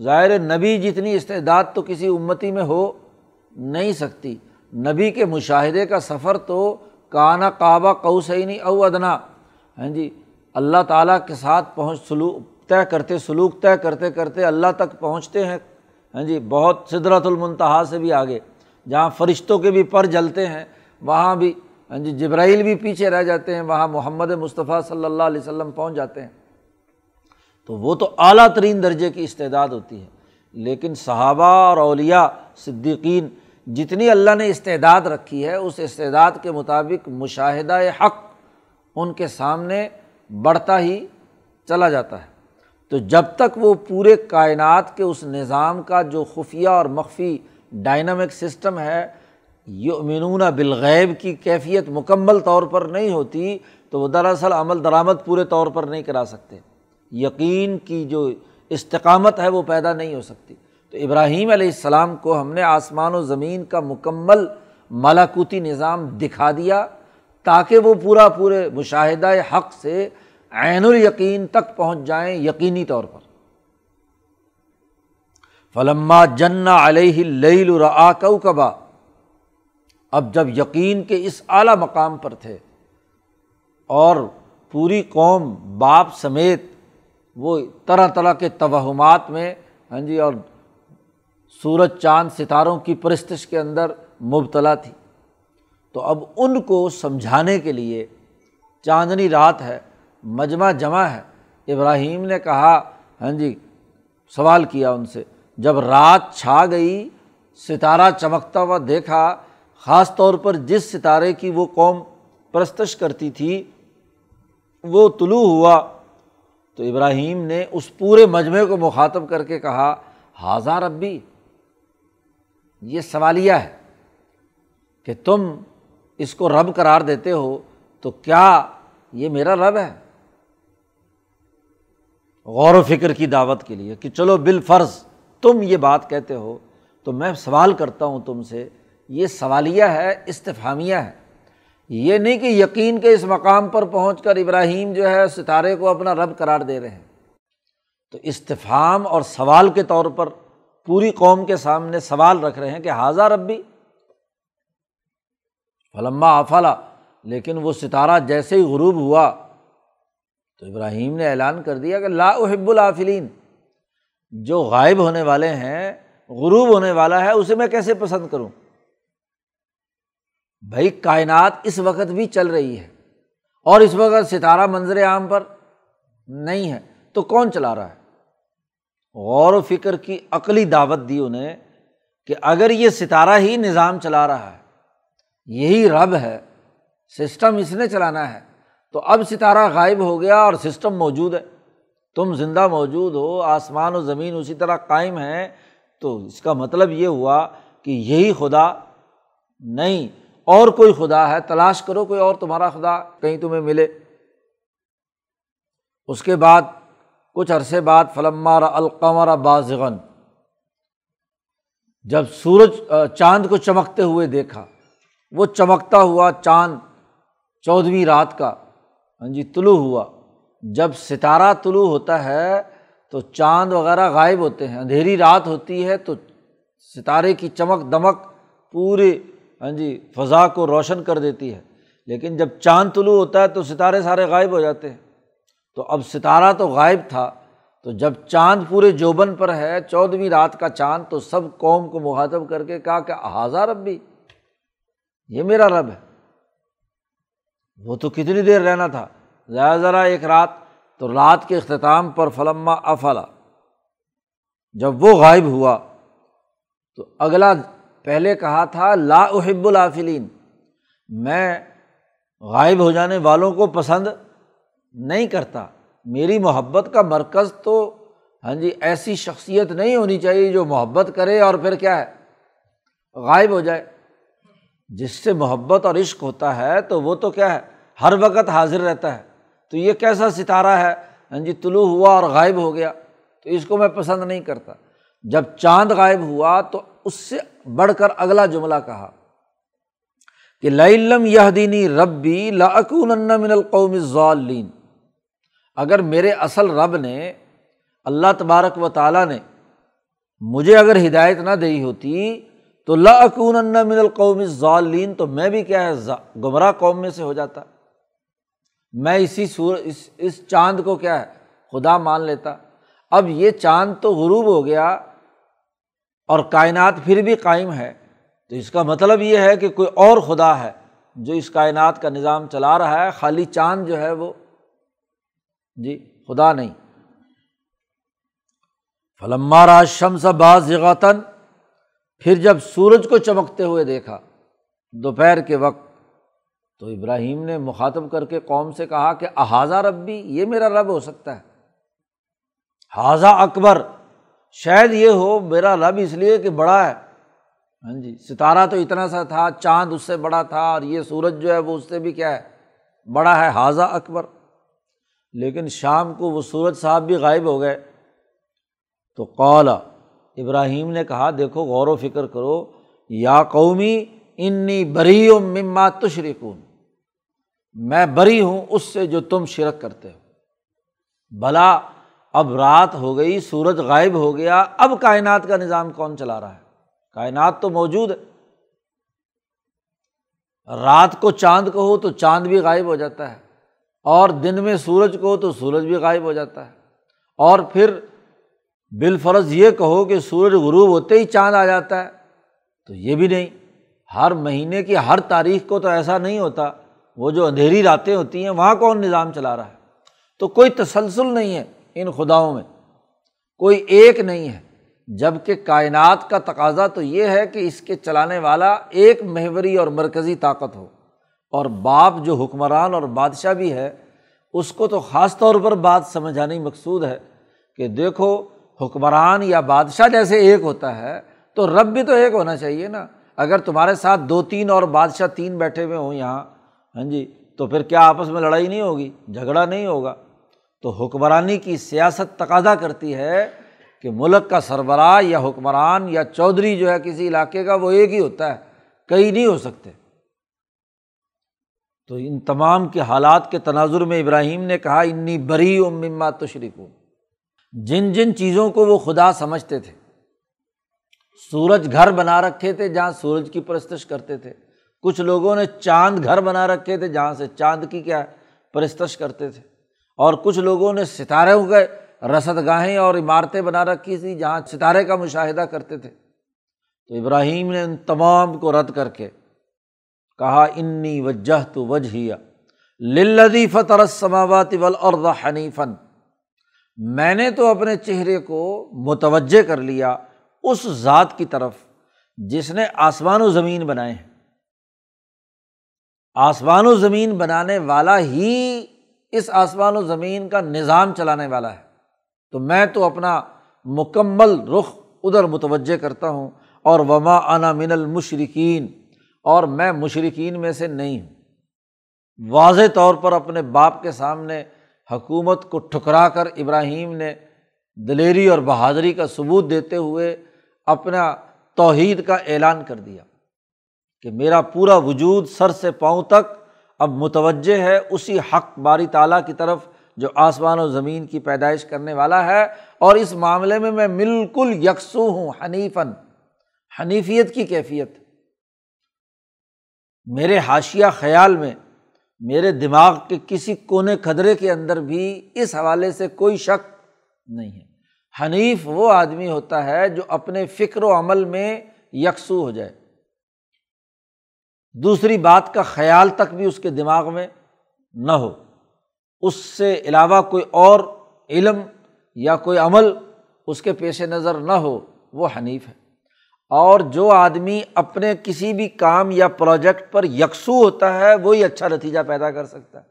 ظاہر نبی جتنی استعداد تو کسی امتی میں ہو نہیں سکتی۔ نبی کے مشاہدے کا سفر تو کانا کعبہ قوسینی او ادنا۔ ہاں جی اللہ تعالیٰ کے ساتھ پہنچ سلوک طے کرتے، سلوک طے کرتے کرتے اللہ تک پہنچتے ہیں۔ ہاں جی بہت صدرت المنتہا سے بھی آگے، جہاں فرشتوں کے بھی پر جلتے ہیں، وہاں بھی ہاں جی جبرائیل بھی پیچھے رہ جاتے ہیں، وہاں محمد مصطفیٰ صلی اللہ علیہ وسلم پہنچ جاتے ہیں۔ تو وہ تو اعلیٰ ترین درجے کی استعداد ہوتی ہے۔ لیکن صحابہ اور اولیا صدیقین، جتنی اللہ نے استعداد رکھی ہے، اس استعداد کے مطابق مشاہدہ حق ان کے سامنے بڑھتا ہی چلا جاتا ہے۔ تو جب تک وہ پورے کائنات کے اس نظام کا جو خفیہ اور مخفی ڈائنامک سسٹم ہے، یؤمنون بالغیب کی کیفیت مکمل طور پر نہیں ہوتی، تو وہ دراصل عمل درآمد پورے طور پر نہیں کرا سکتے۔ یقین کی جو استقامت ہے وہ پیدا نہیں ہو سکتی۔ تو ابراہیم علیہ السلام کو ہم نے آسمان و زمین کا مکمل ملاکوتی نظام دکھا دیا۔ تاکہ وہ پورا پورے مشاہدہ حق سے عین الیقین تک پہنچ جائیں یقینی طور پر۔ فلما جن علیہ الرآ کوکبا۔ اب جب یقین کے اس اعلیٰ مقام پر تھے اور پوری قوم باپ سمیت وہ طرح طرح کے توہمات میں ہاں جی اور سورج چاند ستاروں کی پرستش کے اندر مبتلا تھی۔ تو اب ان کو سمجھانے کے لیے چاندنی رات ہے، مجمع جمع ہے۔ ابراہیم نے کہا ہاں جی سوال کیا ان سے۔ جب رات چھا گئی، ستارہ چمکتا ہوا دیکھا، خاص طور پر جس ستارے کی وہ قوم پرستش کرتی تھی، وہ طلوع ہوا۔ تو ابراہیم نے اس پورے مجمعے کو مخاطب کر کے کہا حاضہ ربی، یہ سوالیہ ہے کہ تم اس کو رب قرار دیتے ہو تو کیا یہ میرا رب ہے؟ غور و فکر کی دعوت کے لیے کہ چلو بالفرض تم یہ بات کہتے ہو تو میں سوال کرتا ہوں تم سے، یہ سوالیہ ہے استفامیہ ہے۔ یہ نہیں کہ یقین کے اس مقام پر پہنچ کر ابراہیم جو ہے ستارے کو اپنا رب قرار دے رہے ہیں۔ تو استفام اور سوال کے طور پر پوری قوم کے سامنے سوال رکھ رہے ہیں کہ حاضہ ربی فلما افلا لیکن وہ ستارہ جیسے ہی غروب ہوا تو ابراہیم نے اعلان کر دیا کہ لا احب العافلین، جو غائب ہونے والے ہیں، غروب ہونے والا ہے، اسے میں کیسے پسند کروں؟ بھائی، کائنات اس وقت بھی چل رہی ہے اور اس وقت ستارہ منظر عام پر نہیں ہے، تو کون چلا رہا ہے؟ غور و فکر کی عقلی دعوت دی انہیں کہ اگر یہ ستارہ ہی نظام چلا رہا ہے یہی رب ہے، سسٹم اس نے چلانا ہے۔ تو اب ستارہ غائب ہو گیا اور سسٹم موجود ہے۔ تم زندہ موجود ہو، آسمان و زمین اسی طرح قائم ہے تو اس کا مطلب یہ ہوا کہ یہی خدا نہیں، اور کوئی خدا ہے۔ تلاش کرو کوئی اور تمہارا خدا کہیں تمہیں ملے۔ اس کے بعد، کچھ عرصے بعد فلمار القمر بازغن جب سورج چاند کو چمکتے ہوئے دیکھا وہ چمکتا ہوا چاند چودھویں رات کا ہاں جی طلوع ہوا۔ جب ستارہ طلوع ہوتا ہے تو چاند وغیرہ غائب ہوتے ہیں، اندھیری رات ہوتی ہے تو ستارے کی چمک دمک پورے ہاں جی فضا کو روشن کر دیتی ہے۔ لیکن جب چاند طلوع ہوتا ہے تو ستارے سارے غائب ہو جاتے ہیں۔ تو اب ستارہ تو غائب تھا، تو جب چاند پورے جوبن پر ہے، چودھویں رات کا چاند، تو سب قوم کو مخاطب کر کے کہا کہ احاظہ رب بھی یہ میرا رب ہے۔ وہ تو کتنی دیر رہنا تھا۔ ذرا ذرا ایک رات تو رات کے اختتام پر فلما افلا۔ جب وہ غائب ہوا تو اگلا پہلے کہا تھا، لا احب العافلین۔ میں غائب ہو جانے والوں کو پسند نہیں کرتا۔ میری محبت کا مرکز تو ہاں جی ایسی شخصیت نہیں ہونی چاہیے جو محبت کرے اور پھر کیا ہے، غائب ہو جائے۔ جس سے محبت اور عشق ہوتا ہے، تو وہ تو کیا ہے، ہر وقت حاضر رہتا ہے۔ تو یہ کیسا ستارہ ہے؟ ہاں جی طلوع ہوا اور غائب ہو گیا۔ تو اس کو میں پسند نہیں کرتا۔ جب چاند غائب ہوا تو اس سے بڑھ کر اگلا جملہ کہا۔ کہ لم یہ دینی ربی لاکون من القوم ضالین اگر میرے اصل رب نے، اللہ تبارک و تعالیٰ نے مجھے اگر ہدایت نہ دی ہوتی تو لاکون من القوم ضالین تو میں بھی کیا ہے گمراہ قوم میں سے ہو جاتا۔ میں اسی سور اس اس چاند کو کیا ہے، خدا مان لیتا۔ اب یہ چاند تو غروب ہو گیا اور کائنات پھر بھی قائم ہے۔ تو اس کا مطلب یہ ہے کہ کوئی اور خدا ہے جو اس کائنات کا نظام چلا رہا ہے، خالی چاند جو ہے وہ۔ جی خدا نہیں۔ فلما راج شمس باز ذغاطن پھر جب سورج کو چمکتے ہوئے دیکھا، دوپہر کے وقت، تو ابراہیم نے مخاطب کر کے قوم سے کہا کہ احاظہ رب بھی یہ میرا رب ہو سکتا ہے۔ حاضہ اکبر، شاید یہ ہو، میرا رب اس لیے کہ بڑا ہے۔ ہاں جی ستارہ تو اتنا سا تھا، چاند اس سے بڑا تھا، اور یہ سورج جو ہے وہ اس سے بھی کیا ہے، بڑا ہے حاضہ اکبر۔ لیکن شام کو وہ سورج صاحب بھی غائب ہو گئے۔ تو قولا ابراہیم نے کہا، دیکھو، غور و فکر کرو، یا قومی انی بری مما تشرکون۔ میں بری ہوں اس سے جو تم شرک کرتے ہو۔ بھلا اب رات ہو گئی، سورج غائب ہو گیا، اب کائنات کا نظام کون چلا رہا ہے؟ کائنات تو موجود ہے۔ رات کو چاند کو ہو تو چاند بھی غائب ہو جاتا ہے، اور دن میں سورج کو ہو تو سورج بھی غائب ہو جاتا ہے۔ اور پھر بالفرض یہ کہو کہ سورج غروب ہوتے ہی چاند آ جاتا ہے، تو یہ بھی نہیں۔ ہر مہینے کی ہر تاریخ کو تو ایسا نہیں ہوتا۔ وہ جو اندھیری راتیں ہوتی ہیں، وہاں کون نظام چلا رہا ہے؟ تو کوئی تسلسل نہیں ہے ان خداؤں میں۔ کوئی ایک نہیں ہے۔ جبکہ کائنات کا تقاضا تو یہ ہے کہ اس کے چلانے والا ایک محوری اور مرکزی طاقت ہو۔ اور باپ جو حکمران اور بادشاہ بھی ہے، اس کو تو خاص طور پر بات سمجھانی مقصود ہے کہ دیکھو حکمران یا بادشاہ جیسے ایک ہوتا ہے، تو رب بھی تو ایک ہونا چاہیے نا۔ اگر تمہارے ساتھ دو تین اور بادشاہ تین بیٹھے ہوئے ہوں یہاں ہاں جی تو پھر کیا آپس میں لڑائی نہیں ہوگی؟ جھگڑا نہیں ہوگا۔ تو حکمرانی کی سیاست تقاضا کرتی ہے کہ ملک کا سربراہ یا حکمران یا چودھری جو ہے کسی علاقے کا، وہ ایک ہی ہوتا ہے، کئی نہیں ہو سکتے۔ تو ان تمام کے حالات کے تناظر میں ابراہیم نے کہا، انی بری و مما تشریف جن جن چیزوں کو وہ خدا سمجھتے تھے، سورج گھر بنا رکھے تھے جہاں سورج کی پرستش کرتے تھے۔ کچھ لوگوں نے چاند گھر بنا رکھے تھے جہاں سے چاند کی کیا پرستش کرتے تھے۔ اور کچھ لوگوں نے ستارے ہو گئے، رسد گاہیں اور عمارتیں بنا رکھی تھیں جہاں ستارے کا مشاہدہ کرتے تھے۔ تو ابراہیم نے ان تمام کو رد کر کے کہا، انی وجہ تو وجہ لدی فتر سماوات ولاد حنیفن میں نے تو اپنے چہرے کو متوجہ کر لیا اس ذات کی طرف جس نے آسمان و زمین بنائے ہیں۔ آسمان و زمین بنانے والا ہی اس آسمان و زمین کا نظام چلانے والا ہے۔ تو میں تو اپنا مکمل رخ ادھر متوجہ کرتا ہوں اور وما انا من المشرقین اور میں مشرقین میں سے نہیں ہوں۔ واضح طور پر اپنے باپ کے سامنے حکومت کو ٹھکرا کر ابراہیم نے دلیری اور بہادری کا ثبوت دیتے ہوئے اپنا توحید کا اعلان کر دیا کہ میرا پورا وجود سر سے پاؤں تک اب متوجہ ہے، اسی حق باری تعالیٰ کی طرف جو آسمان و زمین کی پیدائش کرنے والا ہے۔ اور اس معاملے میں میں بالکل یکسو ہوں حنیفن حنیفیت کی کیفیت۔ میرے حاشیہ خیال میں میرے دماغ کے کسی کونے قدرے کے اندر بھی اس حوالے سے کوئی شک نہیں ہے۔ حنیف وہ آدمی ہوتا ہے جو اپنے فکر و عمل میں یکسو ہو جائے۔ دوسری بات کا خیال تک بھی اس کے دماغ میں نہ ہو۔ اس سے علاوہ کوئی اور علم یا کوئی عمل اس کے پیش نظر نہ ہو، وہ حنیف ہے۔ اور جو آدمی اپنے کسی بھی کام یا پروجیکٹ پر یکسو ہوتا ہے، وہی اچھا نتیجہ پیدا کر سکتا ہے۔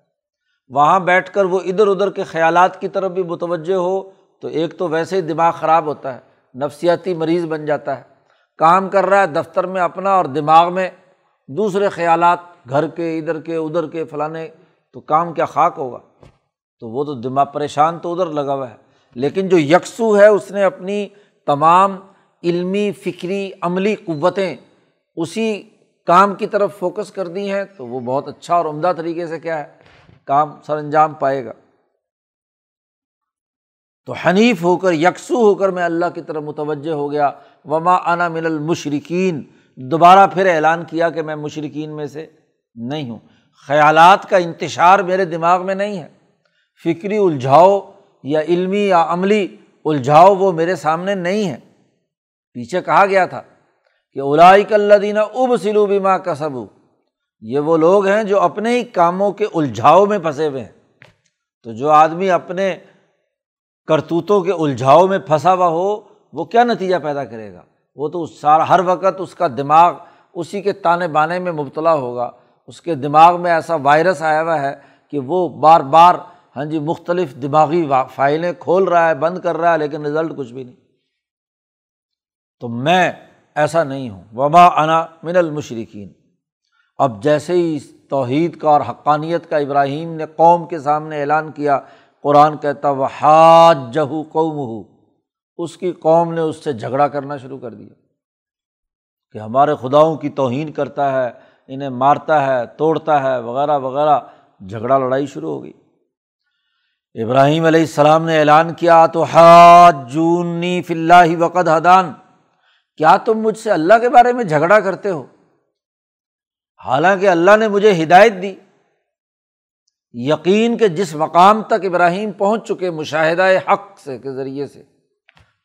وہاں بیٹھ کر وہ ادھر ادھر کے خیالات کی طرف بھی متوجہ ہو، تو ایک تو ویسے ہی دماغ خراب ہوتا ہے، نفسیاتی مریض بن جاتا ہے۔ کام کر رہا ہے دفتر میں اپنا اور دماغ میں دوسرے خیالات، گھر کے، ادھر کے ادھر کے، فلانے، تو کام کیا خاک ہوگا؟ تو وہ تو دماغ پریشان تو ادھر لگا ہوا ہے۔ لیکن جو یکسو ہے، اس نے اپنی تمام علمی، فکری، عملی قوتیں اسی کام کی طرف فوکس کر دی ہیں، تو وہ بہت اچھا اور عمدہ طریقے سے کیا ہے، کام سر انجام پائے گا۔ تو حنیف ہو کر، یکسو ہو کر میں اللہ کی طرف متوجہ ہو گیا۔ وما انا من المشرقین دوبارہ پھر اعلان کیا کہ میں مشرقین میں سے نہیں ہوں۔ خیالات کا انتشار میرے دماغ میں نہیں ہے۔ فکری الجھاؤ یا علمی یا عملی الجھاؤ وہ میرے سامنے نہیں ہے۔ پیچھے کہا گیا تھا کہ اولائی کلینہ اب سلو بیما کا سبو یہ وہ لوگ ہیں جو اپنے ہی کاموں کے الجھاؤ میں پھنسے ہوئے ہیں۔ تو جو آدمی اپنے کرتوتوں کے الجھاؤ میں پھنسا ہوا ہو، وہ کیا نتیجہ پیدا کرے گا؟ وہ تو سارا ہر وقت اس کا دماغ اسی کے تانے بانے میں مبتلا ہوگا۔ اس کے دماغ میں ایسا وائرس آیا ہوا ہے کہ وہ بار بار ہاں جی مختلف دماغی فائلیں کھول رہا ہے، بند کر رہا ہے، لیکن رزلٹ کچھ بھی نہیں۔ تو میں ایسا نہیں ہوں۔ وبا انا من المشرقین اب جیسے ہی توحید کا اور حقانیت کا ابراہیم نے قوم کے سامنے اعلان کیا، قرآن کہتا وہ حاج جہو قوم ہو اس کی قوم نے اس سے جھگڑا کرنا شروع کر دیا کہ ہمارے خداؤں کی توہین کرتا ہے، انہیں مارتا ہے، توڑتا ہے، وغیرہ وغیرہ۔ جھگڑا، لڑائی شروع ہو گئی۔ ابراہیم علیہ السلام نے اعلان کیا، تو حاج جونی فی اللہ وقت حدان کیا تم مجھ سے اللہ کے بارے میں جھگڑا کرتے ہو؟ حالانکہ اللہ نے مجھے ہدایت دی۔ یقین کہ جس مقام تک ابراہیم پہنچ چکے مشاہدہ حق سے کے ذریعے سے،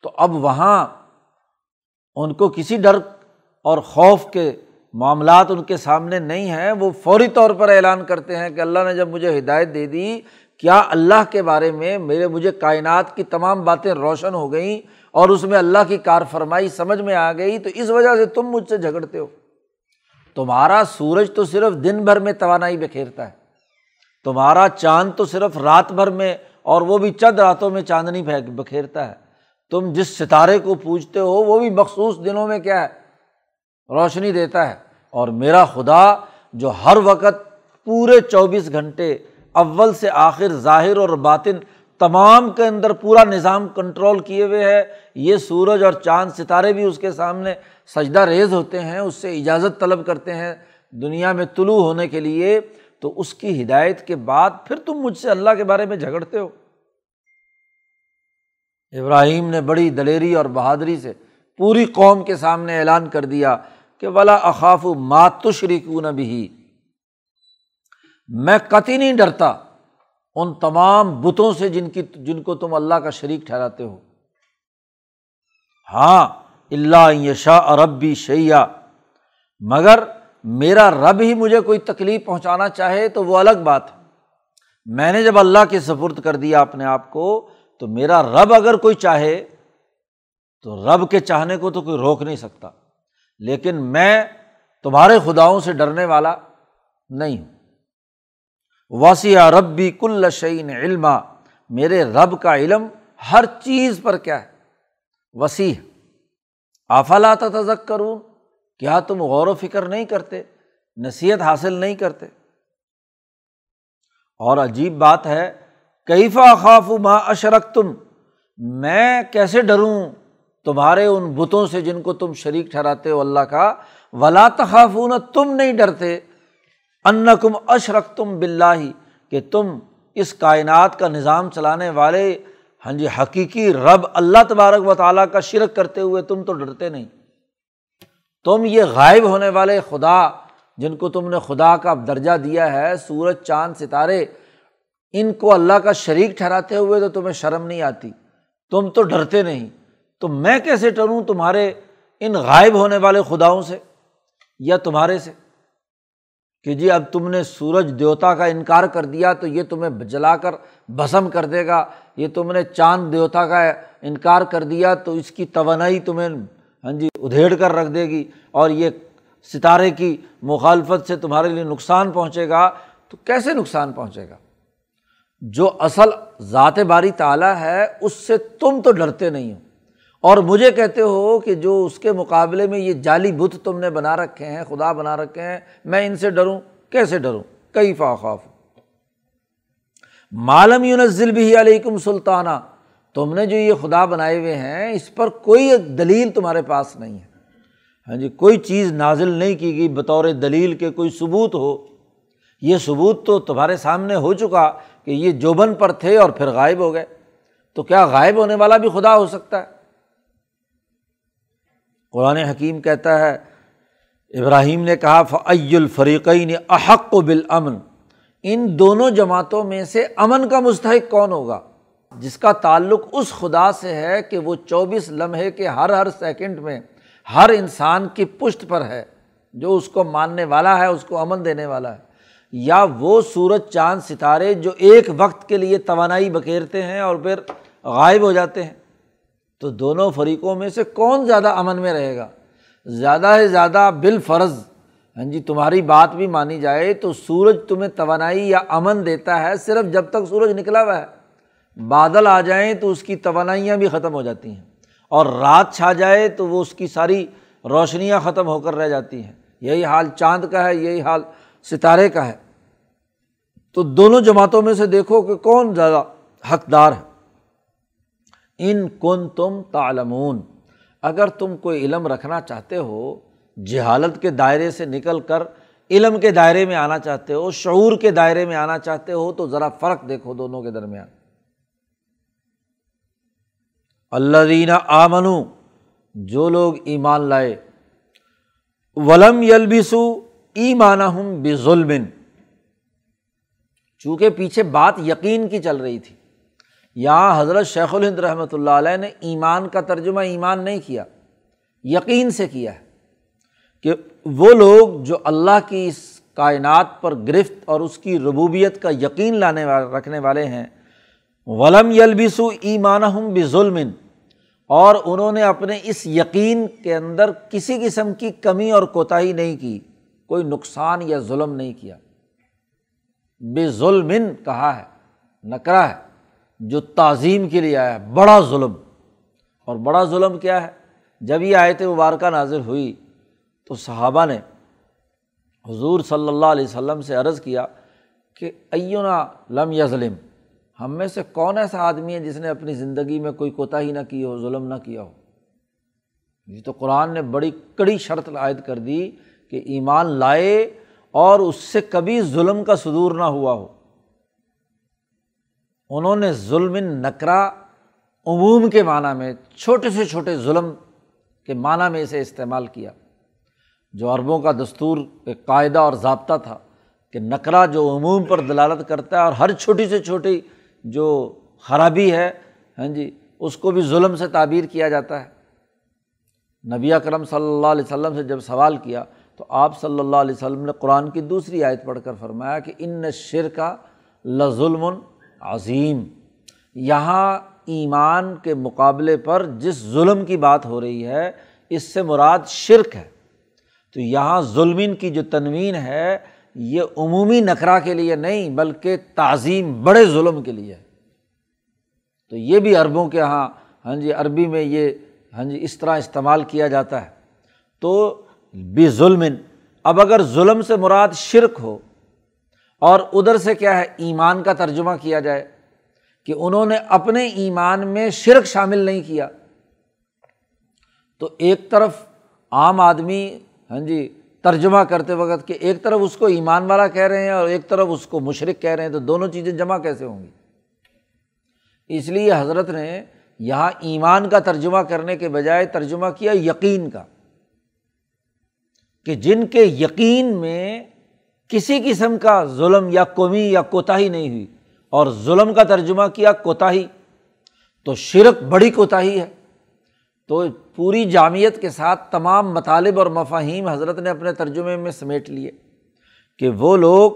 تو اب وہاں ان کو کسی ڈر اور خوف کے معاملات ان کے سامنے نہیں ہیں۔ وہ فوری طور پر اعلان کرتے ہیں کہ اللہ نے جب مجھے ہدایت دے دی، کیا اللہ کے بارے میں میرے، مجھے کائنات کی تمام باتیں روشن ہو گئیں؟ اور اس میں اللہ کی کار فرمائی سمجھ میں آ گئی تو اس وجہ سے تم مجھ سے جھگڑتے ہو۔ تمہارا سورج تو صرف دن بھر میں توانائی بکھیرتا ہے۔ تمہارا چاند تو صرف رات بھر میں اور وہ بھی چند راتوں میں چاندنی بکھیرتا ہے۔ تم جس ستارے کو پوجتے ہو وہ بھی مخصوص دنوں میں کیا ہے؟ روشنی دیتا ہے۔ اور میرا خدا جو ہر وقت پورے چوبیس گھنٹے اول سے آخر ظاہر اور باطن تمام کے اندر پورا نظام کنٹرول کیے ہوئے ہے۔ یہ سورج اور چاند ستارے بھی اس کے سامنے سجدہ ریز ہوتے ہیں، اس سے اجازت طلب کرتے ہیں دنیا میں طلوع ہونے کے لیے۔ تو اس کی ہدایت کے بعد پھر تم مجھ سے اللہ کے بارے میں جھگڑتے ہو۔ ابراہیم نے بڑی دلیری اور بہادری سے پوری قوم کے سامنے اعلان کر دیا کہ ولا اخاف ماتشری کیوں نہ بھی میں قطعی نہیں ڈرتا ان تمام بتوں سے جن کی جن کو تم اللہ کا شریک ٹھہراتے ہو۔ ہاں اللہ یشا عرب بھی شیا مگر میرا رب ہی مجھے کوئی تکلیف پہنچانا چاہے تو وہ الگ بات ہے۔ میں نے جب اللہ کے سفرد کر دیا اپنے آپ کو، تو میرا رب اگر کوئی چاہے، تو رب کے چاہنے کو تو کوئی روک نہیں سکتا۔ لیکن میں تمہارے خداؤں سے ڈرنے والا نہیں ہوں۔ وسیع رب بھی کل شعین علم میرے رب کا علم ہر چیز پر کیا ہے؟ وسیع۔ آفالات تزک کروں کیا تم غور و فکر نہیں کرتے؟ نصیحت حاصل نہیں کرتے۔ اور عجیب بات ہے کیفا خوف ماں اشرک تم میں کیسے ڈروں؟ تمہارے ان بتوں سے جن کو تم شریک ٹھہراتے ہو اللہ کا۔ ولا تخافون، تم نہیں ڈرتے۔ ان کم اشرک تم بلّہ کہ تم اس کائنات کا نظام چلانے والے ہاں جی حقیقی رب اللہ تبارک و تعالیٰ کا شرک کرتے ہوئے تم تو ڈرتے نہیں۔ تم یہ غائب ہونے والے خدا، جن کو تم نے خدا کا درجہ دیا ہے، سورج، چاند، ستارے، ان کو اللہ کا شریک ٹھہراتے ہوئے تو تمہیں شرم نہیں آتی۔ تم تو ڈرتے نہیں۔ تو میں کیسے ڈروں تمہارے ان غائب ہونے والے خداؤں سے یا تمہارے سے؟ کہ جی اب تم نے سورج دیوتا کا انکار کر دیا تو یہ تمہیں جلا کر بھسم کر دے گا، یہ تم نے چاند دیوتا کا انکار کر دیا تو اس کی توانائی تمہیں ہاں جی ادھیڑ کر رکھ دے گی اور یہ ستارے کی مخالفت سے تمہارے لیے نقصان پہنچے گا تو کیسے نقصان پہنچے گا؟ جو اصل ذات باری تعالیٰ ہے اس سے تم تو ڈرتے نہیں ہو۔ اور مجھے کہتے ہو کہ جو اس کے مقابلے میں یہ جعلی بت تم نے بنا رکھے ہیں، خدا بنا رکھے ہیں، میں ان سے ڈروں، کیسے ڈروں؟ کئی فاخاف معلوم یونزل بھی علیکم سلطانہ تم نے جو یہ خدا بنائے ہوئے ہیں، اس پر کوئی دلیل تمہارے پاس نہیں ہے۔ ہاں جی کوئی چیز نازل نہیں کی گئی بطور دلیل کے کوئی ثبوت ہو۔ یہ ثبوت تو تمہارے سامنے ہو چکا کہ یہ جوبن پر تھے اور پھر غائب ہو گئے۔ تو کیا غائب ہونے والا بھی خدا ہو سکتا ہے؟ قرآن حکیم کہتا ہے، ابراہیم نے کہا فعی الفریقین احق و بالامن ان دونوں جماعتوں میں سے امن کا مستحق کون ہوگا؟ جس کا تعلق اس خدا سے ہے کہ وہ چوبیس لمحے کے ہر ہر سیکنڈ میں ہر انسان کی پشت پر ہے، جو اس کو ماننے والا ہے، اس کو امن دینے والا ہے۔ یا وہ سورج، چاند، ستارے جو ایک وقت کے لیے توانائی بکیرتے ہیں اور پھر غائب ہو جاتے ہیں۔ تو دونوں فریقوں میں سے کون زیادہ امن میں رہے گا؟ زیادہ سے زیادہ بال فرض ہاں جی تمہاری بات بھی مانی جائے تو سورج تمہیں توانائی یا امن دیتا ہے صرف جب تک سورج نکلا ہوا ہے۔ بادل آ جائیں تو اس کی توانائیاں بھی ختم ہو جاتی ہیں۔ اور رات چھا جائے تو وہ اس کی ساری روشنیاں ختم ہو کر رہ جاتی ہیں۔ یہی حال چاند کا ہے، یہی حال ستارے کا ہے۔ تو دونوں جماعتوں میں سے دیکھو کہ کون زیادہ حقدار ہے۔ ان کن تم تالمون اگر تم کوئی علم رکھنا چاہتے ہو، جہالت کے دائرے سے نکل کر علم کے دائرے میں آنا چاہتے ہو، شعور کے دائرے میں آنا چاہتے ہو، تو ذرا فرق دیکھو دونوں کے درمیان۔ اللہ دینا آمنو، جو لوگ ایمان لائے، ولم یلبسو ایمان ہوں بے ظلم چونکہ پیچھے بات یقین کی چل رہی تھی۔ یہاں حضرت شیخ الہند رحمۃ اللہ علیہ نے ایمان کا ترجمہ ایمان نہیں کیا، یقین سے کیا ہے کہ وہ لوگ جو اللہ کی اس کائنات پر گرفت اور اس کی ربوبیت کا یقین لانے والے رکھنے والے ہیں، ولم یلبسو ایمان ہوں بے ظلم اور انہوں نے اپنے اس یقین کے اندر کسی قسم کی کمی اور کوتاہی نہیں کی، کوئی نقصان یا ظلم نہیں کیا۔ بے ظلم کہا ہے، نکرا ہے۔ جو تعظیم کے لیے آیا بڑا ظلم۔ اور بڑا ظلم کیا ہے؟ جب یہ آیت مبارکہ نازل ہوئی تو صحابہ نے حضور صلی اللہ علیہ وسلم سے عرض کیا کہ ایونا لم یا ظلم ہم میں سے کون ایسا آدمی ہے جس نے اپنی زندگی میں کوئی کوتا ہی نہ کی ہو، ظلم نہ کیا ہو؟ یہ تو قرآن نے بڑی کڑی شرط عائد کر دی کہ ایمان لائے اور اس سے کبھی ظلم کا صدور نہ ہوا ہو۔ انہوں نے ظلم نکرا عموم کے معنیٰ میں چھوٹے سے چھوٹے ظلم کے معنیٰ میں اسے استعمال کیا۔ جو عربوں کا دستور ایک قاعدہ اور ضابطہ تھا کہ نکرا جو عموم پر دلالت کرتا ہے اور ہر چھوٹی سے چھوٹی جو خرابی ہے ہاں جی اس کو بھی ظلم سے تعبیر کیا جاتا ہے۔ نبی اکرم صلی اللہ علیہ وسلم سے جب سوال کیا تو آپ صلی اللہ علیہ وسلم نے قرآن کی دوسری آیت پڑھ کر فرمایا کہ ان شر کا لظلم عظیم۔ یہاں ایمان کے مقابلے پر جس ظلم کی بات ہو رہی ہے، اس سے مراد شرک ہے۔ تو یہاں ظلم کی جو تنوین ہے، یہ عمومی نخرا کے لیے نہیں، بلکہ تعظیم بڑے ظلم کے لیے۔ تو یہ بھی عربوں کے یہاں ہاں جی عربی میں یہ ہاں جی اس طرح استعمال کیا جاتا ہے۔ تو بھی ظلم اب اگر ظلم سے مراد شرک ہو اور ادھر سے کیا ہے، ایمان کا ترجمہ کیا جائے کہ انہوں نے اپنے ایمان میں شرک شامل نہیں کیا۔ تو ایک طرف عام آدمی ہاں جی ترجمہ کرتے وقت کہ ایک طرف اس کو ایمان والا کہہ رہے ہیں اور ایک طرف اس کو مشرق کہہ رہے ہیں، تو دونوں چیزیں جمع کیسے ہوں گی؟ اس لیے حضرت نے یہاں ایمان کا ترجمہ کرنے کے بجائے ترجمہ کیا یقین کا، کہ جن کے یقین میں کسی قسم کا ظلم یا قومی یا کوتاہی نہیں ہوئی۔ اور ظلم کا ترجمہ کیا کوتاہی؟ تو شرک بڑی کوتاہی ہے۔ تو پوری جامعت کے ساتھ تمام مطالب اور مفاہیم حضرت نے اپنے ترجمے میں سمیٹ لیے کہ وہ لوگ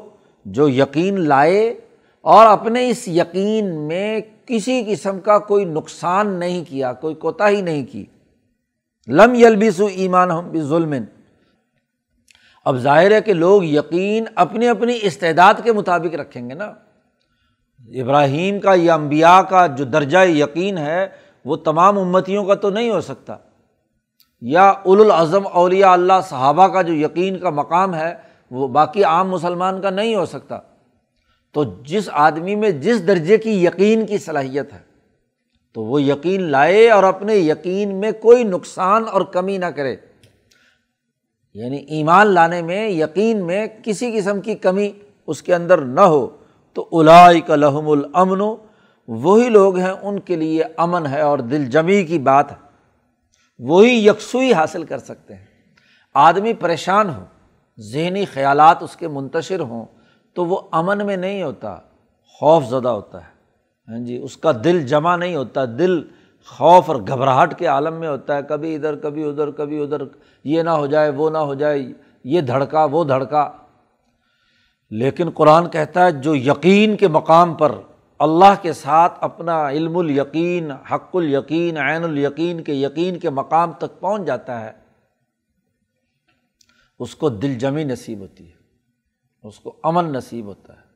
جو یقین لائے اور اپنے اس یقین میں کسی قسم کا کوئی نقصان نہیں کیا، کوئی کوتاہی نہیں کی۔ لم یلبسو ایمان ہم بھی ظلم اب ظاہر ہے کہ لوگ یقین اپنی اپنی استعداد کے مطابق رکھیں گے نا۔ ابراہیم کا، یا امبیا کا جو درجۂ یقین ہے، وہ تمام امتیوں کا تو نہیں ہو سکتا۔ یا الاظم اولیاء اللہ، صحابہ کا جو یقین کا مقام ہے، وہ باقی عام مسلمان کا نہیں ہو سکتا۔ تو جس آدمی میں جس درجے کی یقین کی صلاحیت ہے، تو وہ یقین لائے اور اپنے یقین میں کوئی نقصان اور کمی نہ کرے۔ یعنی ایمان لانے میں، یقین میں کسی قسم کی کمی اس کے اندر نہ ہو، تو الائی کا لحم الامن، وہی لوگ ہیں ان کے لیے امن ہے اور دل جمی کی بات ہے۔ وہی یکسوئی حاصل کر سکتے ہیں۔ آدمی پریشان ہو، ذہنی خیالات اس کے منتشر ہوں، تو وہ امن میں نہیں ہوتا، خوف زدہ ہوتا ہے۔ ہاں جی اس کا دل جمع نہیں ہوتا، دل خوف اور گھبراہٹ کے عالم میں ہوتا ہے، کبھی ادھر کبھی ادھر کبھی ادھر، یہ نہ ہو جائے، وہ نہ ہو جائے، یہ دھڑکا، وہ دھڑکا۔ لیکن قرآن کہتا ہے، جو یقین کے مقام پر اللہ کے ساتھ اپنا علم الیقین، حق الیقین، عین الیقین کے یقین کے مقام تک پہنچ جاتا ہے، اس کو دل جمی نصیب ہوتی ہے، اس کو امن نصیب ہوتا ہے۔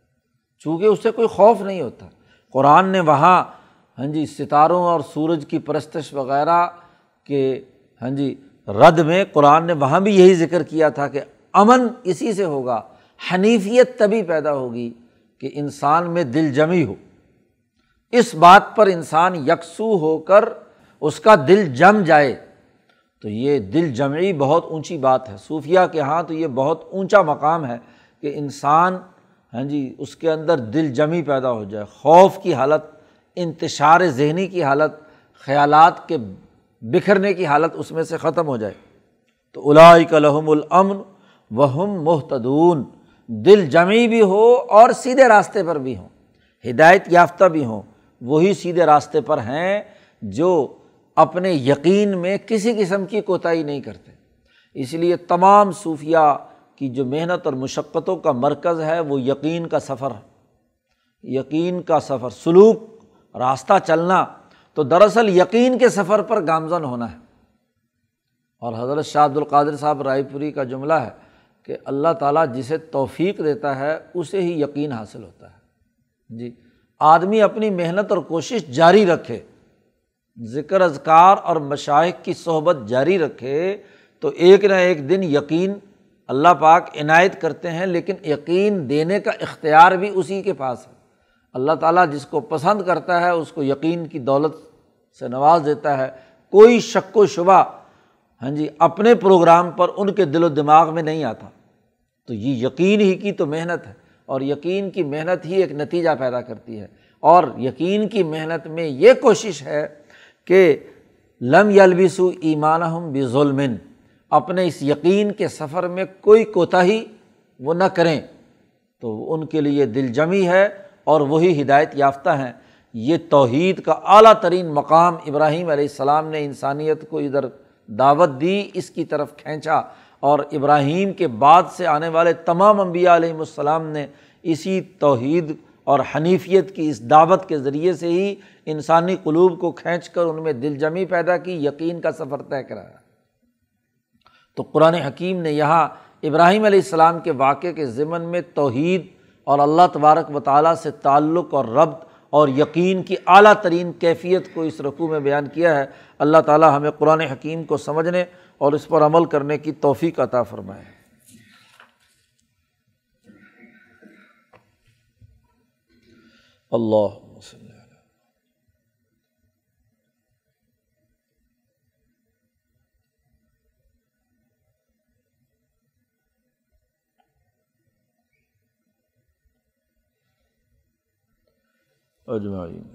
چونکہ اس سے کوئی خوف نہیں ہوتا۔ قرآن نے وہاں ہاں جی ستاروں اور سورج کی پرستش وغیرہ کے ہاں جی رد میں قرآن نے وہاں بھی یہی ذکر کیا تھا کہ امن اسی سے ہوگا، حنیفیت تبھی پیدا ہوگی کہ انسان میں دل جمی ہو۔ اس بات پر انسان یکسو ہو کر اس کا دل جم جائے۔ تو یہ دل جمعی بہت اونچی بات ہے۔ صوفیہ کے یہاں تو یہ بہت اونچا مقام ہے کہ انسان ہاں جی اس کے اندر دل جمی پیدا ہو جائے، خوف کی حالت انتشار ذہنی کی حالت، خیالات کے بکھرنے کی حالت اس میں سے ختم ہو جائے۔ تو الائی لحم الامن وہم محتدون دل جمی بھی ہو اور سیدھے راستے پر بھی ہوں۔ ہدایت یافتہ بھی ہوں۔ وہی سیدھے راستے پر ہیں جو اپنے یقین میں کسی قسم کی کوتاہی نہیں کرتے۔ اس لیے تمام صوفیہ کی جو محنت اور مشقتوں کا مرکز ہے، وہ یقین کا سفر ہے۔ یقین کا سفر، سلوک راستہ چلنا، تو دراصل یقین کے سفر پر گامزن ہونا ہے۔ اور حضرت شاہ عبد القادر صاحب رائے پوری کا جملہ ہے کہ اللہ تعالیٰ جسے توفیق دیتا ہے، اسے ہی یقین حاصل ہوتا ہے۔ جی آدمی اپنی محنت اور کوشش جاری رکھے، ذکر اذکار اور مشائق کی صحبت جاری رکھے، تو ایک نہ ایک دن یقین اللہ پاک عنایت کرتے ہیں، لیکن یقین دینے کا اختیار بھی اسی کے پاس ہے۔ اللہ تعالیٰ جس کو پسند کرتا ہے، اس کو یقین کی دولت سے نواز دیتا ہے۔ کوئی شک و شبہ ہاں جی اپنے پروگرام پر ان کے دل و دماغ میں نہیں آتا۔ تو یہ یقین ہی کی تو محنت ہے، اور یقین کی محنت ہی ایک نتیجہ پیدا کرتی ہے۔ اور یقین کی محنت میں یہ کوشش ہے کہ لم یلبسو ایمان ہم بھی اپنے اس یقین کے سفر میں کوئی کوتاہی وہ نہ کریں۔ تو ان کے لیے دل جمی ہے۔ اور وہی ہدایت یافتہ ہیں۔ یہ توحید کا اعلیٰ ترین مقام ابراہیم علیہ السلام نے انسانیت کو ادھر دعوت دی، اس کی طرف کھینچا۔ اور ابراہیم کے بعد سے آنے والے تمام انبیاء علیہم السلام نے اسی توحید اور حنیفیت کی اس دعوت کے ذریعے سے ہی انسانی قلوب کو کھینچ کر ان میں دل جمی پیدا کی، یقین کا سفر طے کرایا۔ تو قرآن حکیم نے یہاں ابراہیم علیہ السلام کے واقعے کے ضمن میں توحید اور اللہ تبارک و تعالیٰ سے تعلق اور ربط اور یقین کی اعلیٰ ترین کیفیت کو اس رقوع میں بیان کیا ہے۔ اللہ تعالیٰ ہمیں قرآن حکیم کو سمجھنے اور اس پر عمل کرنے کی توفیق عطا فرمائے۔ اللہ اجمعین۔